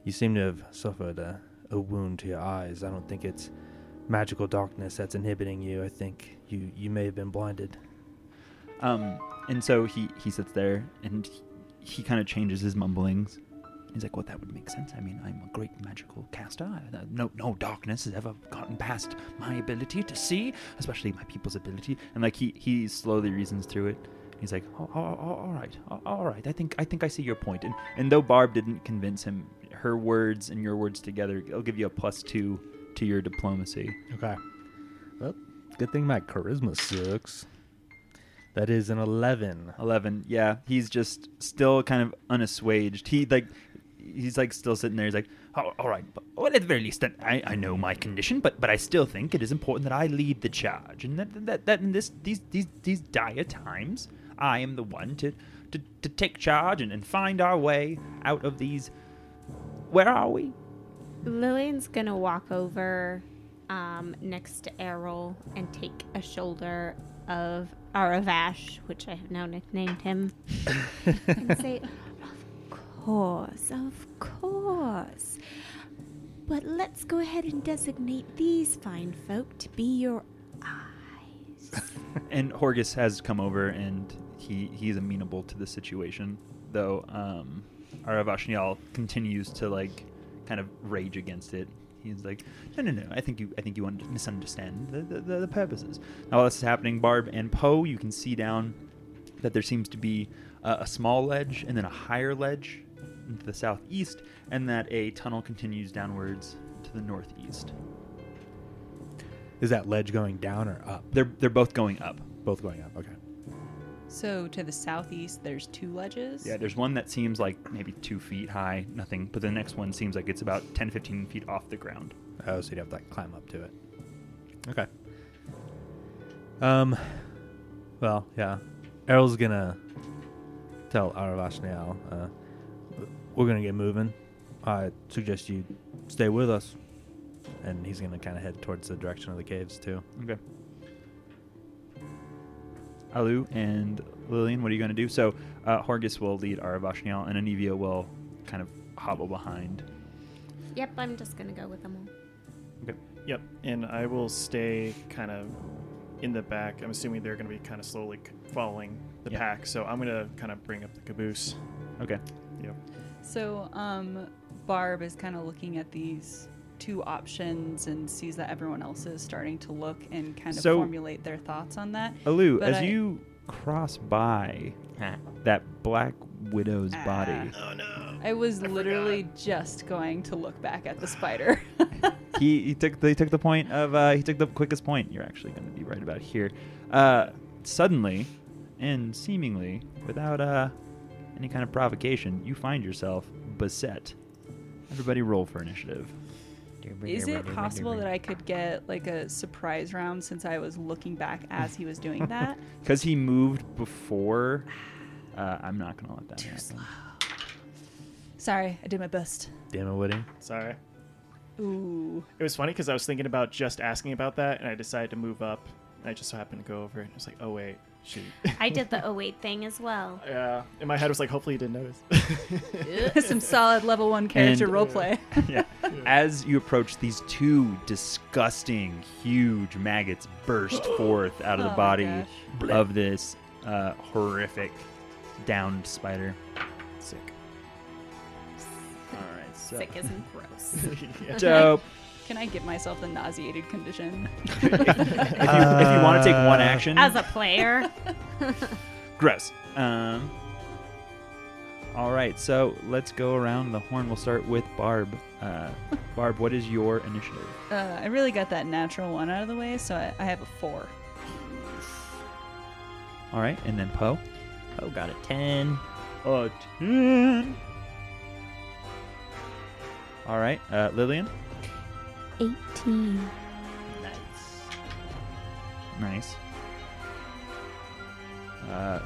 Speaker 2: you seem to have suffered a, a wound to your eyes. I don't think it's magical darkness that's inhibiting you. I think you you may have been blinded."
Speaker 1: Um, and so he he sits there and he, he kind of changes his mumblings. He's like, "Well, that would make sense. I mean, I'm a great magical caster. Uh, No, no darkness has ever gotten past my ability to see, especially my people's ability." And like he he slowly reasons through it. He's like, oh, oh, oh, "All right, all right. I think I think I see your point." And and though Barb didn't convince him, her words and your words together, it'll give you a plus two to your diplomacy.
Speaker 2: Okay. Well, good thing my charisma sucks. That is an eleven.
Speaker 1: 11 yeah he's just still kind of unassuaged he like he's like still sitting there. He's like oh, all right but, well at the very least I, I know my condition but but i still think it is important that i lead the charge and that that, that in this these these these dire times i am the one to to, to take charge and, and find our way out of these where are we?
Speaker 6: Lillian's gonna walk over um, next to Errol and take a shoulder of Aravash, which I have now nicknamed him, and say, course, of course. But let's go ahead and designate these fine folk to be your eyes.
Speaker 1: and Horgus has come over and he he's amenable to the situation, though um Aravashnial continues to like kind of rage against it. He's like, no, no, no. I think you, I think you un- misunderstand the, the, the, purposes. Now, while this is happening, Barb and Poe, you can see down that there seems to be a small ledge and then a higher ledge the southeast, and that a tunnel continues downwards to the northeast.
Speaker 2: Is that ledge going down or up?
Speaker 1: They're they're both going up.
Speaker 2: Both going up. Okay.
Speaker 3: So to the southeast, there's two ledges.
Speaker 1: Yeah, there's one that seems like maybe two feet high, nothing, but the next one seems like it's about 10, 15 feet off the ground.
Speaker 2: Oh, so you'd have to like climb up to it. Okay. Um. Well, yeah. Errol's gonna tell Aravash now. Uh, we're gonna get moving. I suggest you stay with us. And he's gonna kind of head towards the direction of the caves too.
Speaker 1: Okay. Alu and Lillian, what are you going to do? So uh, Horgus will lead Aravashnial, and Anevia will kind of hobble behind.
Speaker 6: Yep, I'm just gonna go with them all. Okay.
Speaker 5: Yep, and I will stay kind of in the back. I'm assuming they're going to be kind of slowly following the
Speaker 1: Yeah.
Speaker 5: pack, so I'm going to kind of bring up the caboose.
Speaker 1: Okay.
Speaker 5: Yep.
Speaker 3: So, um, Barb is kind of looking at these two options and sees that everyone else is starting to look and kind of
Speaker 1: So-
Speaker 3: formulate their thoughts on that.
Speaker 1: Alu,
Speaker 3: But
Speaker 1: as
Speaker 3: I-
Speaker 1: you cross by that black widow's
Speaker 3: Ah.
Speaker 1: body,
Speaker 5: Oh no.
Speaker 3: I was literally just going to look back at the spider.
Speaker 1: he, he took the, he took the point of uh, he took the quickest point. You're actually going to be right about here. Uh, suddenly, and seemingly without uh, any kind of provocation, you find yourself beset. Everybody, roll for initiative.
Speaker 3: Is it possible that I could get like a surprise round since I was looking back as he was doing that?
Speaker 1: Because he moved before. Uh, I'm not going to let that
Speaker 3: Too
Speaker 1: happen.
Speaker 3: slow. Sorry, I did my best.
Speaker 2: Damn it, Woody.
Speaker 5: Sorry.
Speaker 3: Ooh.
Speaker 5: It was funny because I was thinking about just asking about that, and I decided to move up. And I just so happened to go over it. And I was like, oh wait, shoot.
Speaker 6: I did the 08 thing as well.
Speaker 5: yeah. In my head, I was like, hopefully you didn't notice.
Speaker 3: Some solid level one character
Speaker 1: And-
Speaker 3: roleplay.
Speaker 1: yeah. As you approach, these two disgusting, huge maggots burst forth out of
Speaker 3: Oh
Speaker 1: the
Speaker 3: my
Speaker 1: body of this uh, horrific downed spider.
Speaker 5: Sick.
Speaker 1: All right, so
Speaker 6: Sick isn't gross.
Speaker 5: yeah.
Speaker 1: dope.
Speaker 3: Can I give myself the nauseated condition?
Speaker 1: if, you, if you want to take one
Speaker 2: Uh,
Speaker 1: action,
Speaker 6: As a player,
Speaker 1: gross. Um. All right, so let's go around the horn. We'll start with Barb. Uh, Barb, what is your initiative?
Speaker 3: Uh, I really got that natural one out of the way, so I, I have a four.
Speaker 1: All right, and then Poe.
Speaker 4: Oh, got a 10.
Speaker 1: A ten. All right, uh, Lillian.
Speaker 6: 18.
Speaker 1: Nice. Nice. Uh,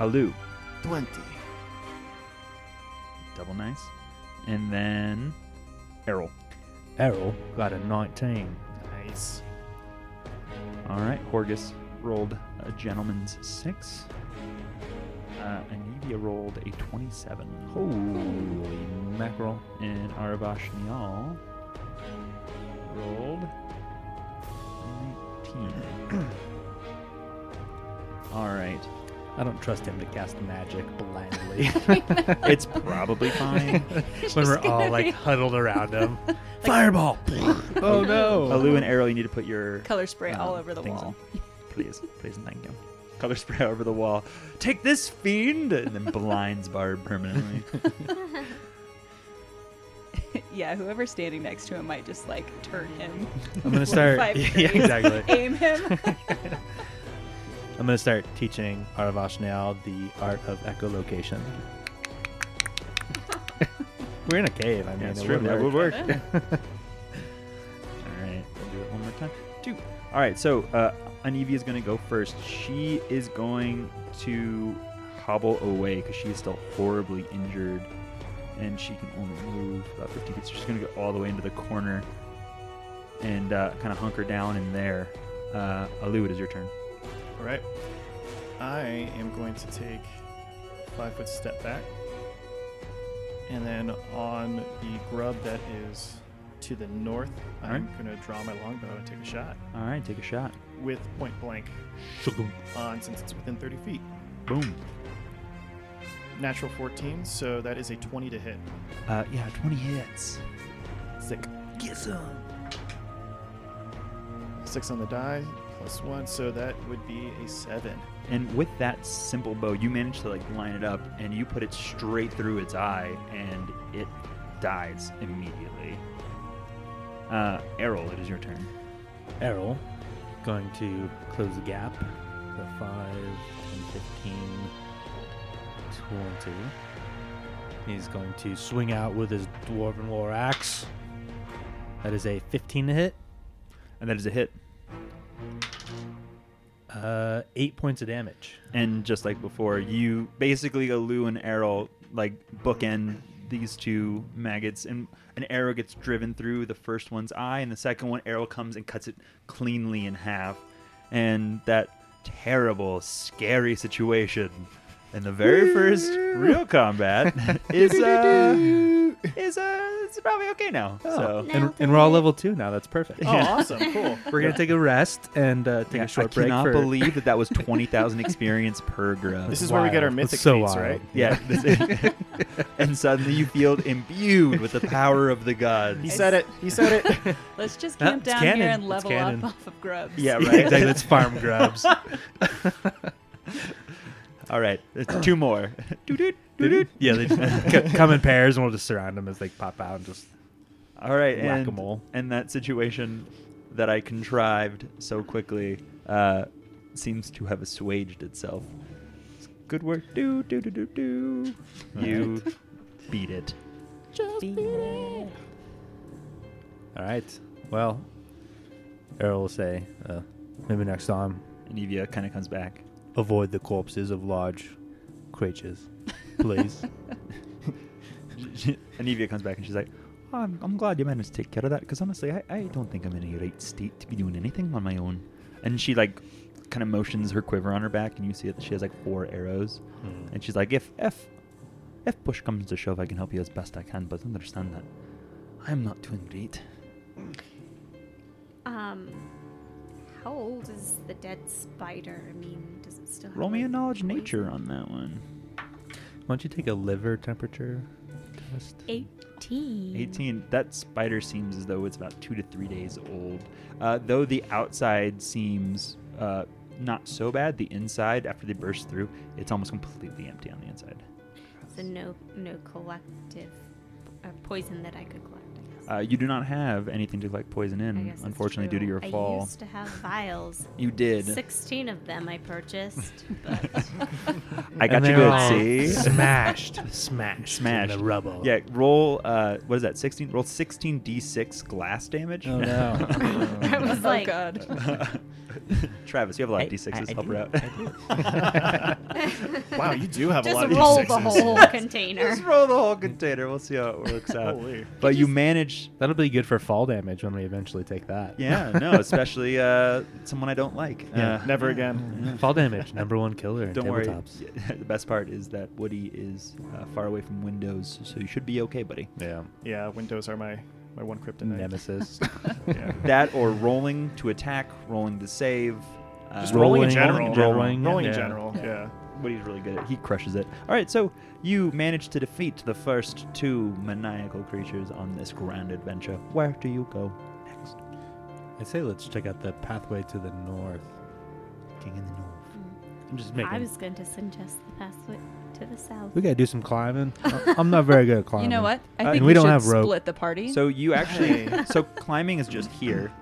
Speaker 1: Alu.
Speaker 7: 20.
Speaker 1: Double nice. And then Errol.
Speaker 2: Errol got a 19.
Speaker 5: Nice.
Speaker 1: All right, Horgus rolled a gentleman's six. Uh, Anevia rolled a 27.
Speaker 2: Holy mackerel.
Speaker 1: And Aravash Nial rolled 19. All right.
Speaker 2: I don't trust him to cast magic blindly.
Speaker 1: It's probably fine.
Speaker 2: when we're all like huddled around him. Fireball! oh no!
Speaker 1: Alu and Errol, you need to put your
Speaker 3: Color spray all
Speaker 1: um,
Speaker 3: over the
Speaker 1: things
Speaker 3: wall.
Speaker 1: on. Please, please, and thank you. Color spray over the wall. Take this fiend, and then blinds Barb permanently.
Speaker 3: yeah, whoever's standing next to him might just like turn him.
Speaker 2: I'm gonna start.
Speaker 3: Five
Speaker 2: yeah, exactly.
Speaker 3: Aim him.
Speaker 2: I'm gonna start teaching Aravashnial the art of echolocation. We're in a cave. I mean,
Speaker 1: Yeah, it's
Speaker 2: it
Speaker 1: true.
Speaker 2: would
Speaker 1: That would
Speaker 2: work.
Speaker 1: work. All right, we'll do it one more time. Two. All right, so uh, Anevia is going to go first. She is going to hobble away because she is still horribly injured, and she can only move about 50 feet. So she's going to go all the way into the corner and uh, kind of hunker down in there. Uh, Alu, it is your turn.
Speaker 5: All right. I am going to take five foot step back, and then on the grub that is to the north, I'm going to draw my longbow and take a shot
Speaker 1: All right, take a shot.
Speaker 5: with point blank on since it's within 30 feet.
Speaker 1: Boom.
Speaker 5: Natural 14, so that is a 20 to hit.
Speaker 1: Uh, yeah, 20 hits.
Speaker 5: Sick.
Speaker 1: Get some.
Speaker 5: Six on the die plus one, so that would be a seven.
Speaker 1: And with that simple bow, you manage to like line it up, and you put it straight through its eye, and it dies immediately. Uh, Errol, it is your turn.
Speaker 2: Errol going to close the gap. The 5, 10, 15, 20. He's going to swing out with his dwarven war axe. That is a 15 to hit.
Speaker 1: And that is a hit.
Speaker 2: Uh, 8 points of damage.
Speaker 1: And just like before, you basically a Alu and Errol like bookend these two maggots, and an arrow gets driven through the first one's eye, and the second one arrow comes and cuts it cleanly in half, and that terrible, scary situation. And the very first real combat is uh, is uh, it's probably okay now. So
Speaker 2: And, and we're all level two now. That's perfect.
Speaker 5: Oh, awesome. Cool.
Speaker 2: We're gonna take a rest and uh, take
Speaker 1: Yeah,
Speaker 2: a short break.
Speaker 1: I
Speaker 2: break.
Speaker 1: cannot
Speaker 2: for,
Speaker 1: believe that that was twenty thousand experience per grub.
Speaker 5: This is where we get our
Speaker 2: Wild.
Speaker 5: mythic
Speaker 2: That's so
Speaker 5: feats,
Speaker 2: wild.
Speaker 5: right?
Speaker 1: yeah, this- and suddenly you feel imbued with the power of the gods.
Speaker 5: He said it. He said it.
Speaker 3: Let's just
Speaker 2: Ah,
Speaker 3: camp
Speaker 2: it's
Speaker 3: down
Speaker 2: canon.
Speaker 3: here and
Speaker 2: It's
Speaker 3: level
Speaker 2: canon.
Speaker 3: up off of grubs.
Speaker 1: Yeah,
Speaker 2: Yeah,
Speaker 1: right.
Speaker 2: exactly. Let's farm grubs.
Speaker 1: All right, two more. Doo-doo, doo-doo.
Speaker 2: yeah, they just c- come in pairs, and we'll just surround them as they pop out and just
Speaker 1: All right, and,
Speaker 2: Whack-a-mole.
Speaker 1: and that situation that I contrived so quickly uh, seems to have assuaged itself. Good work. Do do do do do. You beat it. Just beat it.
Speaker 2: All right. Well, Errol will say, uh, maybe next time,
Speaker 1: Anevia kind of comes back.
Speaker 2: Avoid the corpses of large creatures, please.
Speaker 1: Anevia comes back and she's like, oh, I'm, I'm glad you managed to take care of that because honestly, I, I don't think I'm in a right state to be doing anything on my own. And she like kind of motions her quiver on her back, and you see that she has like four arrows.
Speaker 2: Hmm.
Speaker 1: And she's like, if if if push comes to shove, I can help you as best I can, but understand that I'm not doing great.
Speaker 6: Um, how old is the dead spider? I mean, does still
Speaker 1: Roll me a knowledge nature on that one.
Speaker 2: Why don't you take a liver temperature test?
Speaker 6: Eighteen.
Speaker 1: 18. That spider seems as though it's about two to three days old. Uh, though the outside seems uh, not so bad, the inside, after they burst through, it's almost completely empty on the inside.
Speaker 6: So no, no collective uh, poison that I could collect. I guess.
Speaker 1: Uh, you do not have anything to collect poison in, unfortunately, due to
Speaker 6: true.
Speaker 1: your
Speaker 6: I
Speaker 1: fall.
Speaker 6: used to have vials.
Speaker 1: You did.
Speaker 6: Sixteen of them I purchased, but
Speaker 1: I got you good, see?
Speaker 2: Smashed, smashed,
Speaker 1: Smashed.
Speaker 2: in the rubble.
Speaker 1: Yeah, roll. Uh, what is that? Sixteen. Roll sixteen d6 glass damage.
Speaker 2: Oh no.
Speaker 6: I was like,
Speaker 3: oh
Speaker 6: like,
Speaker 3: god.
Speaker 1: Travis, you have a lot
Speaker 4: I-
Speaker 1: of d6s.
Speaker 4: I- I
Speaker 1: Help her out.
Speaker 5: Wow, you do have a lot of these.
Speaker 6: Just roll the
Speaker 5: D6s.
Speaker 6: whole container.
Speaker 1: Just roll the whole container. We'll see how it works out.
Speaker 5: Holy.
Speaker 1: But you manage.
Speaker 2: That'll be good for fall damage when we eventually take that.
Speaker 1: Yeah, no, especially uh, someone I don't like.
Speaker 2: Yeah.
Speaker 1: Uh,
Speaker 5: Never again.
Speaker 2: Fall damage, number one killer in
Speaker 1: Don't worry.
Speaker 2: tabletops.
Speaker 1: The best part is that Woody is uh, far away from windows, so you should be okay, buddy.
Speaker 2: Yeah.
Speaker 5: Yeah, windows are my my one kryptonite.
Speaker 2: Nemesis.
Speaker 5: Yeah.
Speaker 1: That or rolling to attack, rolling to save. Uh,
Speaker 5: Just rolling, in
Speaker 2: Rolling,
Speaker 5: general.
Speaker 2: rolling,
Speaker 5: Rolling in
Speaker 2: yeah.
Speaker 5: general. Yeah.
Speaker 1: Woody's really good at. He crushes it. All right, so you managed to defeat the first two maniacal creatures on this grand adventure. Where do you go next?
Speaker 2: I say let's check out the pathway to the north.
Speaker 1: King in the North.
Speaker 2: I'm just making.
Speaker 6: I was going to suggest the pathway to the south.
Speaker 2: we gotta do some climbing. I- I'm not very good at climbing.
Speaker 3: You know what? I
Speaker 1: Uh,
Speaker 3: think
Speaker 2: and
Speaker 3: we,
Speaker 2: we don't
Speaker 3: should
Speaker 2: have rope.
Speaker 3: split the party.
Speaker 1: So you actually, so climbing is just here.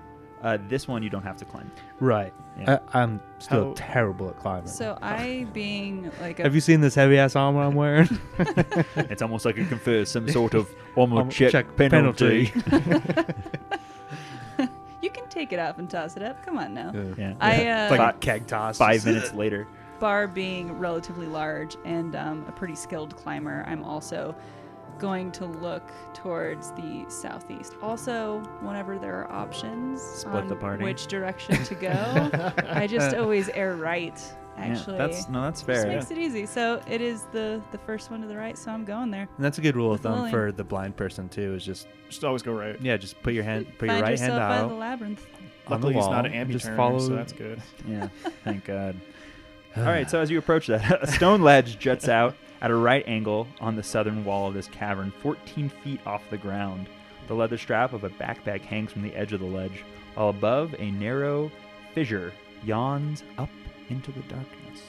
Speaker 1: Uh, this one you don't have to climb.
Speaker 2: Right.
Speaker 1: Yeah.
Speaker 2: I, I'm still
Speaker 5: How-
Speaker 2: terrible at climbing.
Speaker 3: So I being like a
Speaker 2: Have you seen this heavy ass armor I'm wearing?
Speaker 1: It's almost like it confers some sort of armor
Speaker 2: Armor
Speaker 1: check,
Speaker 2: check
Speaker 1: penalty.
Speaker 3: you can take it off and toss it up. Come on now.
Speaker 1: yeah.
Speaker 3: I
Speaker 2: It's
Speaker 3: uh,
Speaker 2: like a keg toss.
Speaker 1: Five minutes later.
Speaker 3: Bar being relatively large and um, a pretty skilled climber, I'm also going to look towards the southeast. Also, whenever there are options
Speaker 1: Split
Speaker 3: on
Speaker 1: the party.
Speaker 3: which direction to go, I just always err right. Actually,
Speaker 1: yeah, that's no, that's
Speaker 3: just
Speaker 1: fair.
Speaker 3: makes it easy. So it is the the first one to the right, so I'm going there.
Speaker 2: And that's a good rule of thumb
Speaker 3: Lillian.
Speaker 2: for the blind person too. Is just
Speaker 5: Just always go right.
Speaker 2: yeah, just put your hand, put your right hand
Speaker 3: yourself out of the labyrinth.
Speaker 2: on the
Speaker 5: Luckily,
Speaker 2: wall.
Speaker 5: he's not an
Speaker 2: and
Speaker 5: amputurner,
Speaker 2: just follow.
Speaker 5: so that's good.
Speaker 1: Yeah, thank God. All right, so as you approach that, a stone ledge juts out at a right angle on the southern wall of this cavern, 14 feet off the ground. The leather strap of a backpack hangs from the edge of the ledge, while above a narrow fissure yawns up into the darkness.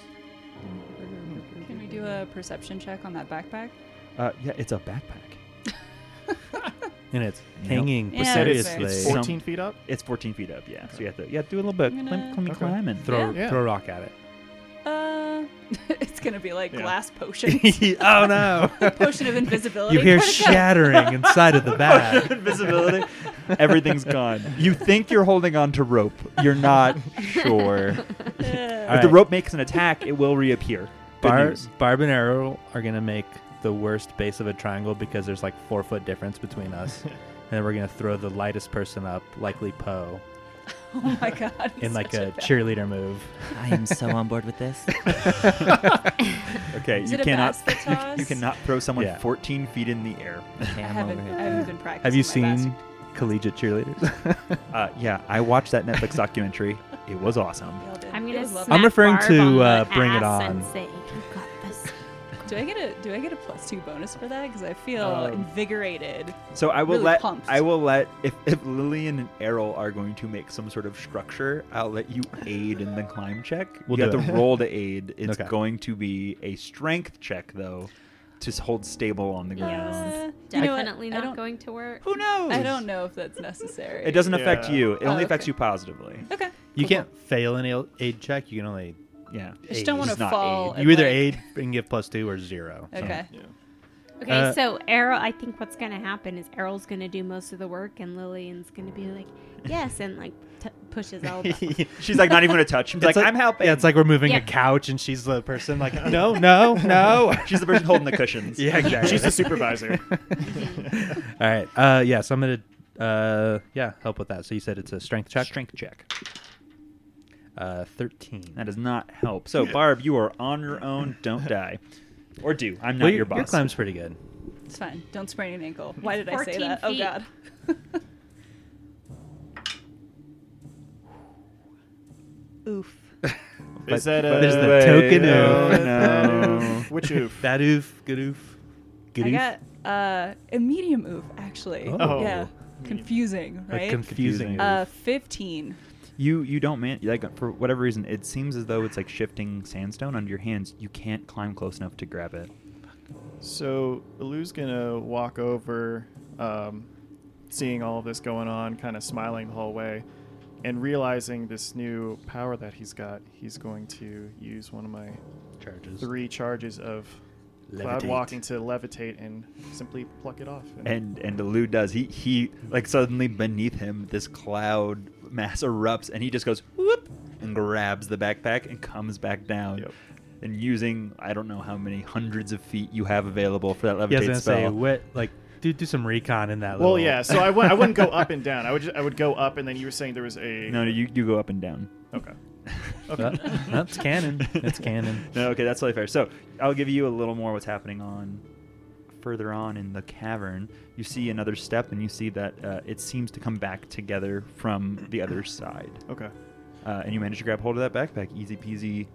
Speaker 3: Can we do a perception check on that backpack?
Speaker 1: Uh, yeah, it's a backpack.
Speaker 2: and it's
Speaker 1: Yep.
Speaker 2: hanging
Speaker 3: Yeah,
Speaker 5: Said it's,
Speaker 3: fair.
Speaker 5: it's
Speaker 2: precariously.
Speaker 5: 14 feet up.
Speaker 1: It's 14 feet up, yeah. So you have to, yeah, do a little bit,
Speaker 3: I'm
Speaker 1: clim-
Speaker 3: gonna-
Speaker 1: climby
Speaker 5: Okay.
Speaker 1: climbing.
Speaker 2: Throw
Speaker 5: Yeah.
Speaker 2: throw a rock at it.
Speaker 3: It's gonna be like
Speaker 5: Yeah.
Speaker 3: glass potion.
Speaker 2: oh no!
Speaker 3: potion of invisibility.
Speaker 2: you hear
Speaker 3: Where'd it go?
Speaker 2: shattering inside of the bag.
Speaker 1: Invisibility. Everything's gone. You think you're holding on to rope. You're not sure.
Speaker 2: All
Speaker 1: If the rope makes an attack, it will reappear. Good
Speaker 2: Bar-
Speaker 1: news.
Speaker 2: Barb and Errol are gonna make the worst base of a triangle because there's like four foot difference between us, and then we're gonna throw the lightest person up, likely Poe,
Speaker 3: Oh my god.
Speaker 2: in like
Speaker 3: such
Speaker 2: a cheerleader move.
Speaker 4: I am so on board with this.
Speaker 1: Okay,
Speaker 3: Is
Speaker 1: you
Speaker 3: it a
Speaker 1: cannot
Speaker 3: basket toss?
Speaker 1: you cannot throw someone
Speaker 2: Yeah.
Speaker 1: 14 feet in the air.
Speaker 4: Okay,
Speaker 3: I
Speaker 4: I'm
Speaker 3: haven't,
Speaker 4: over
Speaker 3: I
Speaker 4: it.
Speaker 3: haven't been practicing.
Speaker 2: Have you
Speaker 3: my
Speaker 2: seen
Speaker 3: basket-
Speaker 2: collegiate cheerleaders?
Speaker 1: Uh, yeah, I watched that Netflix documentary. It was awesome.
Speaker 3: Y'all did.
Speaker 6: I'm
Speaker 3: It
Speaker 6: gonna.
Speaker 3: was lovely.
Speaker 6: smack
Speaker 2: I'm referring to, uh, Bring It On.
Speaker 6: And say, you got this.
Speaker 3: Do I get a Do I get a plus two bonus for that? Because I feel
Speaker 5: Um,
Speaker 3: invigorated.
Speaker 1: So I will
Speaker 3: Really
Speaker 1: let
Speaker 3: pumped.
Speaker 1: I will let if, if Lillian and Errol are going to make some sort of structure, I'll let you aid in the climb check.
Speaker 2: We'll
Speaker 1: you
Speaker 2: do
Speaker 1: have to roll to aid. It's
Speaker 2: Okay.
Speaker 1: going to be a strength check though, to hold stable on the ground.
Speaker 3: Uh, you know?
Speaker 6: Definitely
Speaker 3: I
Speaker 6: not
Speaker 3: don't-
Speaker 6: going to work.
Speaker 1: Who knows?
Speaker 3: I don't know if that's necessary.
Speaker 1: It doesn't affect you. It
Speaker 3: Oh,
Speaker 1: only affects you positively.
Speaker 3: Okay.
Speaker 2: you
Speaker 3: Cool,
Speaker 2: can't fail an aid- aid check. You can only
Speaker 1: Yeah.
Speaker 3: I just don't want to fall.
Speaker 1: aid.
Speaker 3: at,
Speaker 2: You either
Speaker 3: like-
Speaker 2: aid and give plus two or zero. So-
Speaker 3: Okay.
Speaker 5: Yeah.
Speaker 6: Okay,
Speaker 2: Uh,
Speaker 6: so Errol, I think what's gonna happen is Errol's gonna do most of the work, and Lillian's gonna be like, "Yes," and like t- pushes elbow.
Speaker 1: She's like not even gonna touch him. She's like, I'm helping.
Speaker 2: Yeah, it's like we're moving
Speaker 6: Yeah.
Speaker 2: a couch and she's the person like, no, no, no.
Speaker 1: she's the person holding the cushions.
Speaker 2: yeah, exactly.
Speaker 5: She's the supervisor.
Speaker 2: All right. Uh, yeah. So I'm gonna, uh, yeah, help with that. So you said it's a strength check.
Speaker 1: Strength check.
Speaker 2: Uh, thirteen.
Speaker 1: That does not help. So Barb, you are on your own. Don't die, or do. I'm not
Speaker 2: well,
Speaker 1: your
Speaker 2: your,
Speaker 1: boss.
Speaker 2: your climb's pretty good.
Speaker 3: It's fine. Don't sprain an ankle. Why did I say
Speaker 6: 14
Speaker 3: that? Oh
Speaker 6: feet.
Speaker 3: God. Oof.
Speaker 5: Is that a
Speaker 2: there's the
Speaker 1: Wait,
Speaker 2: token
Speaker 1: no,
Speaker 2: oof.
Speaker 1: no.
Speaker 5: Which oof?
Speaker 2: Bad oof. Good oof. Good
Speaker 3: I
Speaker 2: oof.
Speaker 3: got uh, a medium oof actually.
Speaker 2: Oh.
Speaker 3: Yeah. Confusing,
Speaker 2: A
Speaker 3: right?
Speaker 2: confusing.
Speaker 1: Confusing.
Speaker 3: uh, 15.
Speaker 1: You you don't man like for whatever reason it seems as though it's like shifting sandstone under your hands. You can't climb close enough to grab it.
Speaker 5: So Lou's gonna walk over, um, seeing all of this going on, kind of smiling the whole way, and realizing this new power that he's got. He's going to use one of my
Speaker 2: charges.
Speaker 5: three charges of cloud
Speaker 2: Levitate.
Speaker 5: walking to levitate and simply pluck it off.
Speaker 1: And and Lou does. He he like suddenly beneath him this cloud mass erupts and he just goes whoop and grabs the backpack and comes back down.
Speaker 5: Yep.
Speaker 1: And using I don't know how many hundreds of feet you have available for that levitate
Speaker 2: Yeah, I was gonna
Speaker 1: spell.
Speaker 2: say, what, like, do do some recon in that.
Speaker 5: well,
Speaker 2: little-
Speaker 5: yeah. So I w- I wouldn't go up and down. I would just, I would go up, and then you were saying there was a
Speaker 1: no, no, you you go up and down.
Speaker 5: okay.
Speaker 2: That- that's canon. That's canon.
Speaker 1: No, okay, that's totally fair. So I'll give you a little more what's happening on further on in the cavern. You see another step, and you see that uh, it seems to come back together from the other side.
Speaker 5: Okay.
Speaker 1: Uh, and you manage to grab hold of that backpack, easy peasy,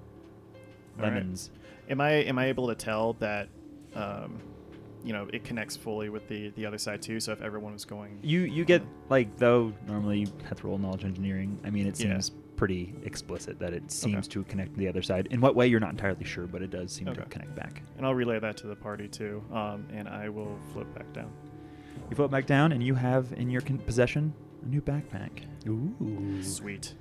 Speaker 5: All right.
Speaker 1: lemons.
Speaker 5: Am I am I able to tell that, um, you know, it connects fully with the the other side too? So if everyone was going,
Speaker 1: You you get like though normally you have to roll knowledge engineering. I mean, it
Speaker 5: Yeah.
Speaker 1: Pretty explicit that it seems to connect to the other side. In what way you're not entirely sure, but it does seem to connect back.
Speaker 5: and I'll relay that to the party too, um, and I will float back down.
Speaker 1: You float back down, and you have in your con- possession a new backpack.
Speaker 2: Ooh.
Speaker 5: Sweet.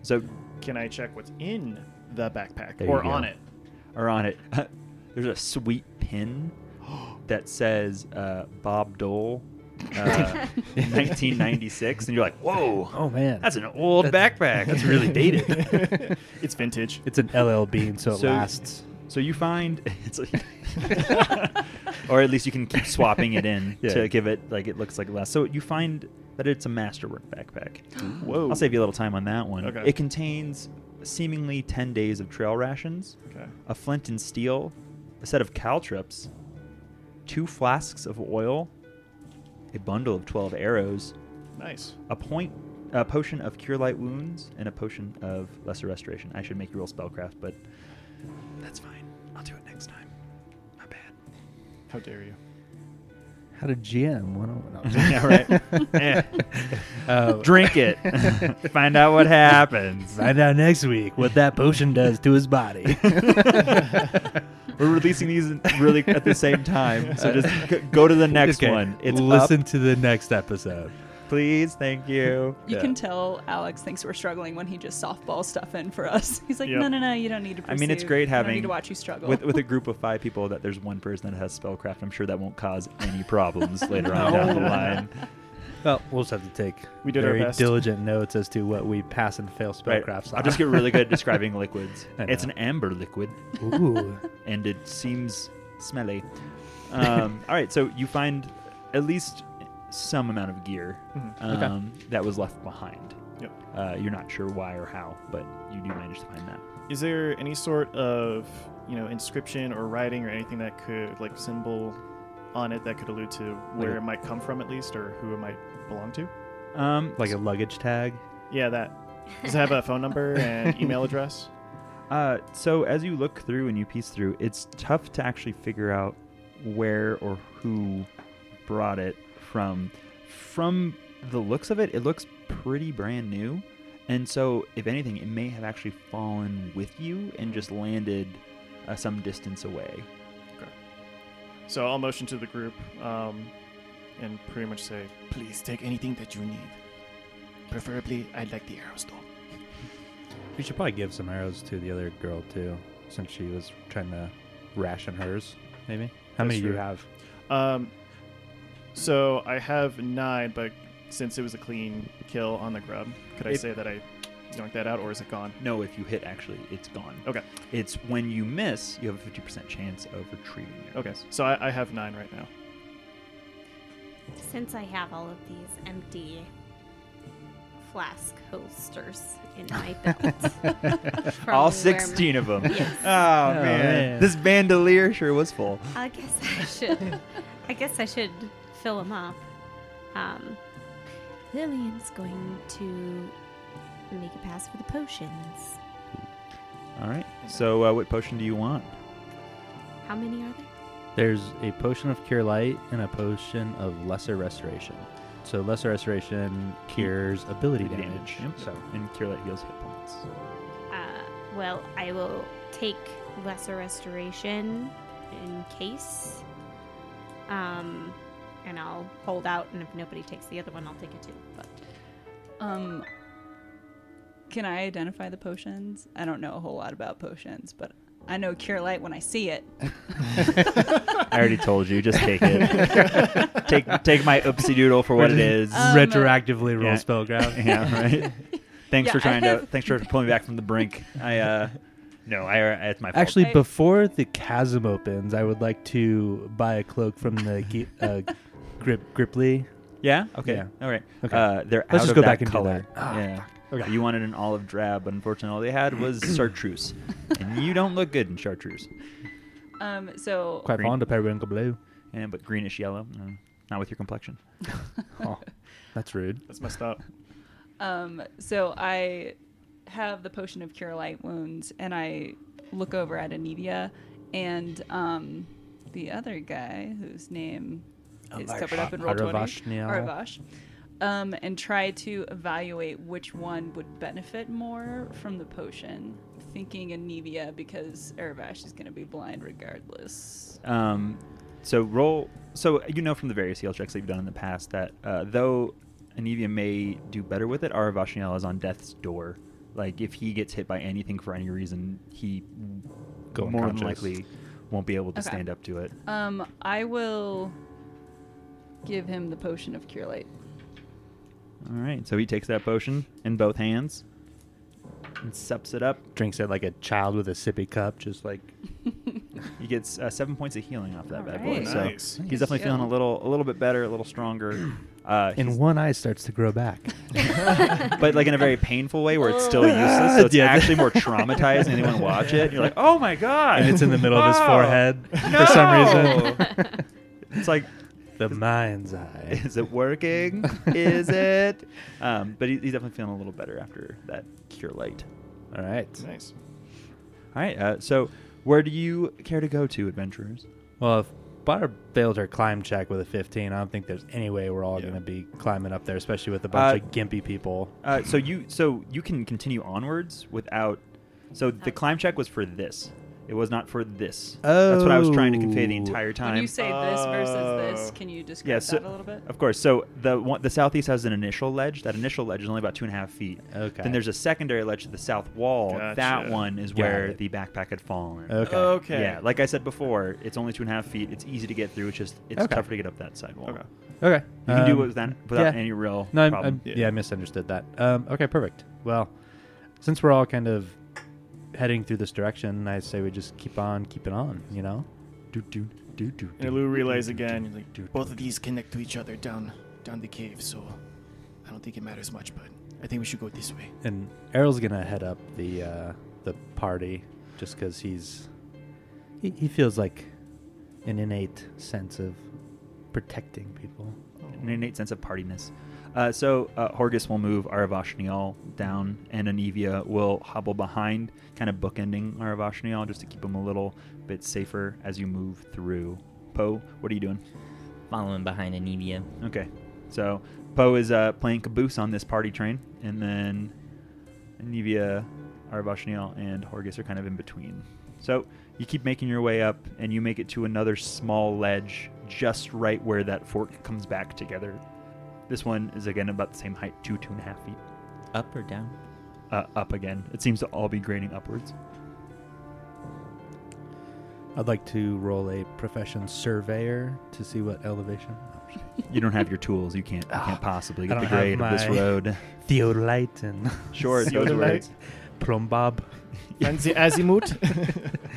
Speaker 1: So
Speaker 5: Can I check what's in the backpack or on it?
Speaker 1: or on it, there's a sweet pin that says uh, Bob Dole, uh, 1996, and you're like, whoa,
Speaker 2: Oh man,
Speaker 1: that's an old backpack.
Speaker 2: That's really dated.
Speaker 5: it's vintage.
Speaker 2: it's an LL Bean, so it
Speaker 1: So-
Speaker 2: lasts.
Speaker 1: So you find it's, like- or at least you can keep swapping it in
Speaker 2: Yeah.
Speaker 1: to give it like it looks like less. So you find that it's a masterwork backpack.
Speaker 5: Whoa.
Speaker 1: I'll save you a little time on that one.
Speaker 5: Okay.
Speaker 1: It contains seemingly 10 days of trail rations,
Speaker 5: Okay.
Speaker 1: a flint and steel, a set of caltrops, two flasks of oil, a bundle of 12 arrows,
Speaker 5: Nice.
Speaker 1: a point a potion of cure light wounds and a potion of lesser restoration. I should make you roll spellcraft, but that's fine. I'll do it next time. My bad.
Speaker 5: How dare you?
Speaker 2: How did GM? One oh one.
Speaker 1: yeah, right. Eh.
Speaker 2: Uh,
Speaker 1: Drink it. Find out what happens.
Speaker 2: Find out next week what that potion does to his body.
Speaker 1: We're releasing these really at the same time, so just g- go to the next
Speaker 2: Okay,
Speaker 1: one. It's
Speaker 2: listen
Speaker 1: up,
Speaker 2: to the next episode.
Speaker 1: Please. Thank you.
Speaker 3: You
Speaker 2: Yeah.
Speaker 3: can tell Alex thinks we're struggling when he just softball stuff in for us. He's like,
Speaker 5: Yep.
Speaker 3: no, no, no, you don't need to.
Speaker 1: I mean, it's
Speaker 3: pursue.
Speaker 1: great
Speaker 3: I don't
Speaker 1: having
Speaker 3: need to watch you struggle.
Speaker 1: With with a group of five people that there's one person that has spellcraft. I'm sure that won't cause any problems later on down the line.
Speaker 2: Well, we'll just have to take
Speaker 5: We did our
Speaker 2: very
Speaker 5: best.
Speaker 2: diligent notes as to what we pass and fail
Speaker 1: Right.
Speaker 2: spellcrafts.
Speaker 1: I'll just get really good at describing liquids. It's an amber liquid.
Speaker 2: Ooh.
Speaker 1: and it seems smelly. Um, all right, so you find at least some amount of gear
Speaker 5: Mhm.
Speaker 1: um, that was left behind.
Speaker 5: Yep.
Speaker 1: Uh, you're not sure why or how, but you do manage to find that.
Speaker 5: Is there any sort of you know inscription or writing or anything that could like symbol on it that could allude to where
Speaker 2: a-
Speaker 5: it might come from at least or who it might belong to?
Speaker 1: Um,
Speaker 2: Like a luggage tag.
Speaker 5: Yeah, that. Does it have a phone number and email address?
Speaker 1: Uh, so as you look through and you piece through, it's tough to actually figure out where or who brought it from. From the looks of it, it looks pretty brand new, and so if anything, it may have actually fallen with you and just landed uh, some distance away. Okay.
Speaker 5: So I'll motion to the group um, and pretty much say,
Speaker 7: Please take anything that you need. Preferably, I'd like the arrows though.
Speaker 2: We should probably give some arrows to the other girl too, since she was trying to ration hers. Maybe. How
Speaker 5: That's
Speaker 2: many do you have?
Speaker 5: Um, so I have nine, but since it was a clean kill on the grub, could I
Speaker 1: It-
Speaker 5: say that I yoinked that out, or is it gone?
Speaker 1: No, if you hit, actually, it's gone.
Speaker 5: Okay.
Speaker 1: It's when you miss, you have a 50% chance of retrieving it.
Speaker 5: Okay, so I, I have nine right now.
Speaker 6: Since I have all of these empty flask holsters in my belt, from
Speaker 1: All
Speaker 6: where
Speaker 1: 16 of them.
Speaker 6: Yes.
Speaker 1: Oh, man.
Speaker 2: Oh, man.
Speaker 1: This bandolier sure was full.
Speaker 6: I guess I should. I guess I should fill them up. Um, Lillian's going to make a pass for the potions.
Speaker 1: All right. So, uh, what potion do you want?
Speaker 6: How many are there?
Speaker 2: There's a potion of cure light and a potion of lesser restoration. So lesser restoration cures ability damage.
Speaker 1: Yep.
Speaker 2: So
Speaker 1: and Cure Light heals hit points.
Speaker 6: Uh, well, I will take lesser restoration in case. Um, and I'll hold out, and if nobody takes the other one, I'll take it too. But
Speaker 3: Um, can I identify the potions? I don't know a whole lot about potions, but I know Cure Light when I see it.
Speaker 1: I already told you. Just take it. take take my oopsie doodle for what it is.
Speaker 3: Um,
Speaker 2: retroactively roll
Speaker 1: yeah.
Speaker 2: spellground.
Speaker 1: yeah. Right. Thanks
Speaker 3: Yeah,
Speaker 1: for
Speaker 3: I
Speaker 1: trying to. Thanks for pulling me back from the brink. I uh, no, I it's my fault.
Speaker 2: Actually, before the chasm opens, I would like to buy a cloak from the uh, grip Grippli.
Speaker 1: yeah. Okay.
Speaker 2: Yeah.
Speaker 1: All right.
Speaker 2: Okay.
Speaker 1: Uh, they're
Speaker 2: Let's
Speaker 1: out
Speaker 2: just
Speaker 1: of
Speaker 2: go
Speaker 1: that
Speaker 2: back and do
Speaker 1: color.
Speaker 2: that. Ah,
Speaker 1: yeah.
Speaker 2: Okay.
Speaker 1: You wanted an olive drab, but unfortunately, all they had was chartreuse, and you don't look good in chartreuse.
Speaker 3: Um, so
Speaker 2: Quite
Speaker 1: Green.
Speaker 2: fond of periwinkle blue.
Speaker 1: Yeah, but greenish yellow. No, not with your complexion.
Speaker 2: Oh, that's rude.
Speaker 5: That's messed up.
Speaker 3: Um, so I have the potion of cure light wounds, and I look over at Anivia and um, the other guy whose name is covered up in Roll20,
Speaker 2: Aravashnial.
Speaker 3: Aravash, um, and try to evaluate which one would benefit more from the potion. Thinking Anevia because Aravash is going to be blind regardless.
Speaker 1: Um, so roll. So you know from the various heal checks that you've done in the past that uh, though Anevia may do better with it, Aravashnial is on death's door. Like if he gets hit by anything for any reason, he
Speaker 2: Go
Speaker 1: more than likely won't be able to
Speaker 3: Okay.
Speaker 1: stand up to it.
Speaker 3: Um, I will give him the potion of cure light.
Speaker 1: All right. So he takes that potion in both hands and sups it up.
Speaker 2: Drinks it like a child with a sippy cup, just like
Speaker 1: He gets uh, seven points of healing off that
Speaker 3: All
Speaker 1: bad
Speaker 3: right.
Speaker 1: boy. So
Speaker 5: Nice.
Speaker 1: he's definitely feeling a little, a little bit better, a little stronger. Uh,
Speaker 2: and
Speaker 1: he's-
Speaker 2: one eye starts to grow back.
Speaker 1: but like in a very painful way where it's still useless. So it's
Speaker 2: Yeah.
Speaker 1: actually more traumatizing. and you want watch it. You're like, oh my god!
Speaker 2: and it's in the middle of his
Speaker 1: Oh,
Speaker 2: forehead for some
Speaker 1: no.
Speaker 2: reason.
Speaker 1: It's like,
Speaker 2: the mind's eye.
Speaker 1: is it working? is it? Um, but he, he's definitely feeling a little better after that cure light.
Speaker 2: All right.
Speaker 5: Nice.
Speaker 1: All right. Uh, so where do you care to go to, adventurers?
Speaker 2: Well, if Bar failed her climb check with a 15, I don't think there's any way we're all
Speaker 5: Yeah.
Speaker 2: going to be climbing up there, especially with a bunch
Speaker 1: Uh,
Speaker 2: of gimpy people.
Speaker 1: Uh, so you so you can continue onwards without. So the climb check was for this. It was not for this. That's what I was trying to convey the
Speaker 2: Oh.
Speaker 1: entire time.
Speaker 3: When you say this versus this,
Speaker 5: Oh.
Speaker 3: can you describe
Speaker 1: Yeah, so-
Speaker 3: that a little bit?
Speaker 1: Of course. So the one, the southeast has an initial ledge. That initial ledge is only about two and a half feet.
Speaker 2: Okay.
Speaker 1: Then there's a secondary ledge to the south wall.
Speaker 5: Gotcha.
Speaker 1: That one is
Speaker 2: Got
Speaker 1: where
Speaker 2: it.
Speaker 1: the backpack had fallen.
Speaker 2: Okay.
Speaker 5: Okay.
Speaker 1: Yeah, like I said before, it's only two and a half feet. It's easy to get through. It's just it's
Speaker 2: Okay.
Speaker 1: tougher to get up that side wall.
Speaker 5: Okay.
Speaker 2: Okay.
Speaker 1: You can do
Speaker 2: Um,
Speaker 1: it with that without
Speaker 2: yeah.
Speaker 1: any real
Speaker 2: No, I'm,
Speaker 1: problem.
Speaker 2: I'm-
Speaker 5: Yeah.
Speaker 2: yeah. I misunderstood that. Um, okay, perfect. Well, since we're all kind of heading through this direction, I say we just keep on keeping on, you know?
Speaker 1: do, do, do, do,
Speaker 5: And Lou relays again. Like,
Speaker 1: do,
Speaker 7: Both of these connect to each other down down the cave, so I don't think it matters much. But I think we should go this way.
Speaker 2: And Errol's gonna head up the uh, the party just because he's he, he feels like an innate sense of protecting people.
Speaker 1: an innate sense of partiness. Uh, so uh, Horgus will move Aravashnial down, and Anevia will hobble behind, kind of bookending Aravashnial just to keep him a little bit safer as you move through. Poe, what are you doing?
Speaker 4: Following behind Anevia.
Speaker 1: Okay, so Poe is uh, playing caboose on this party train, and then Anevia, Aravashnial, and Horgus are kind of in between. So you keep making your way up, and you make it to another small ledge just right where that fork comes back together. This one is again about the same height, two, two and a half feet.
Speaker 4: Up or down?
Speaker 1: Uh, up again. It seems to all be grading upwards.
Speaker 2: I'd like to roll a profession surveyor to see what elevation. Oh, I'm just kidding.
Speaker 1: You don't have your tools. You can't. You can't possibly
Speaker 2: I
Speaker 1: get the
Speaker 2: don't have
Speaker 1: grade of this
Speaker 2: my-
Speaker 1: road.
Speaker 2: Theodolite and
Speaker 1: Sure, it goes
Speaker 5: Theodolite.
Speaker 1: right.
Speaker 2: Plumbob.
Speaker 5: And the Azimuth.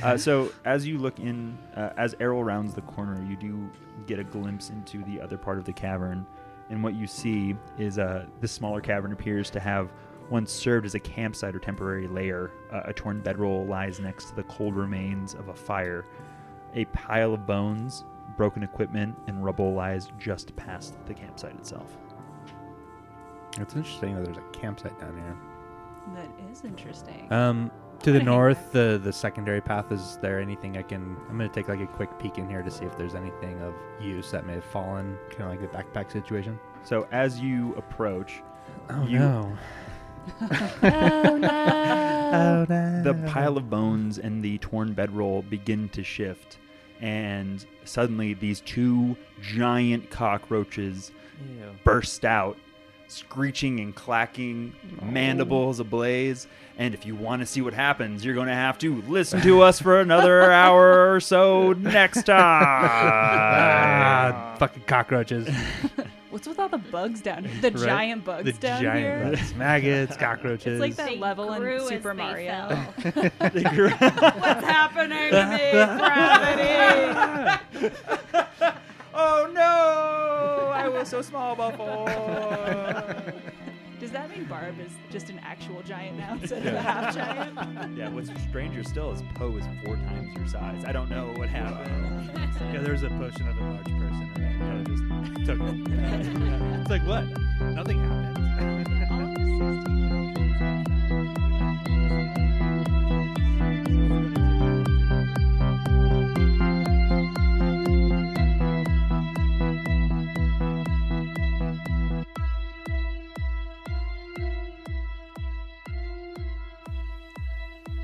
Speaker 1: Uh, so as you look in, uh, as Errol rounds the corner, you do get a glimpse into the other part of the cavern, and what you see is uh, this smaller cavern appears to have once served as a campsite or temporary lair. Uh, a torn bedroll lies next to the cold remains of a fire. A pile of bones, broken equipment, and rubble lies just past the campsite itself.
Speaker 2: It's interesting that there's a campsite down here.
Speaker 3: That is interesting.
Speaker 2: Um, to the north, the the secondary path. Is there anything I can? I'm gonna take like a quick peek in here to see if there's anything of use that may have fallen, kind of like the backpack situation.
Speaker 1: So as you approach,
Speaker 2: Oh
Speaker 1: You-
Speaker 2: no!
Speaker 6: Oh no!
Speaker 2: Oh, no!
Speaker 1: the pile of bones and the torn bedroll begin to shift, and suddenly these two giant cockroaches burst out, screeching and clacking, mandibles ablaze. And if you want to see what happens, you're going to have to listen to us for another hour or so next time.
Speaker 2: ah, fucking cockroaches!
Speaker 3: What's with all the bugs down here? The
Speaker 2: Right?
Speaker 3: giant bugs
Speaker 2: the
Speaker 3: down
Speaker 2: giant
Speaker 3: here.
Speaker 2: bugs, maggots, cockroaches.
Speaker 3: It's like that
Speaker 6: They
Speaker 3: level in Super Mario.
Speaker 6: fell.
Speaker 1: They grew-
Speaker 3: What's happening to me, gravity?
Speaker 1: Oh no! I was so small before.
Speaker 3: Does that mean Barb is just an actual giant now instead of a half giant?
Speaker 1: yeah, what's stranger still is Poe is four times your size. I don't know what happened.
Speaker 2: yeah, there's a potion of a large person, and then I just took it. it's like what? Nothing happened.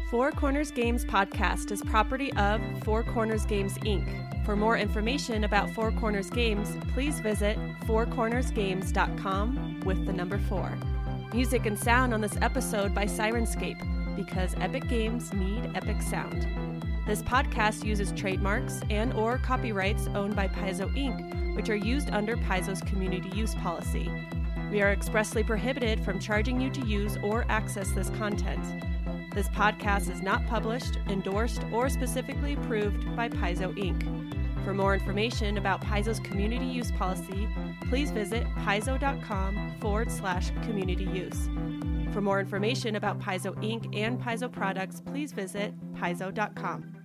Speaker 8: Four Corners Games podcast is property of Four Corners Games Inc. For more information about Four Corners Games, please visit fourcornersgames.com with the number four. Music and sound on this episode by Syrinscape because epic games need epic sound. This podcast uses trademarks and or copyrights owned by Paizo Inc., which are used under Paizo's community use policy. We are expressly prohibited from charging you to use or access this content. This podcast is not published, endorsed, or specifically approved by Paizo Inc. For more information about Paizo's community use policy, please visit paizo.com forward slash community use. For more information about Paizo Inc. and Paizo products, please visit paizo.com.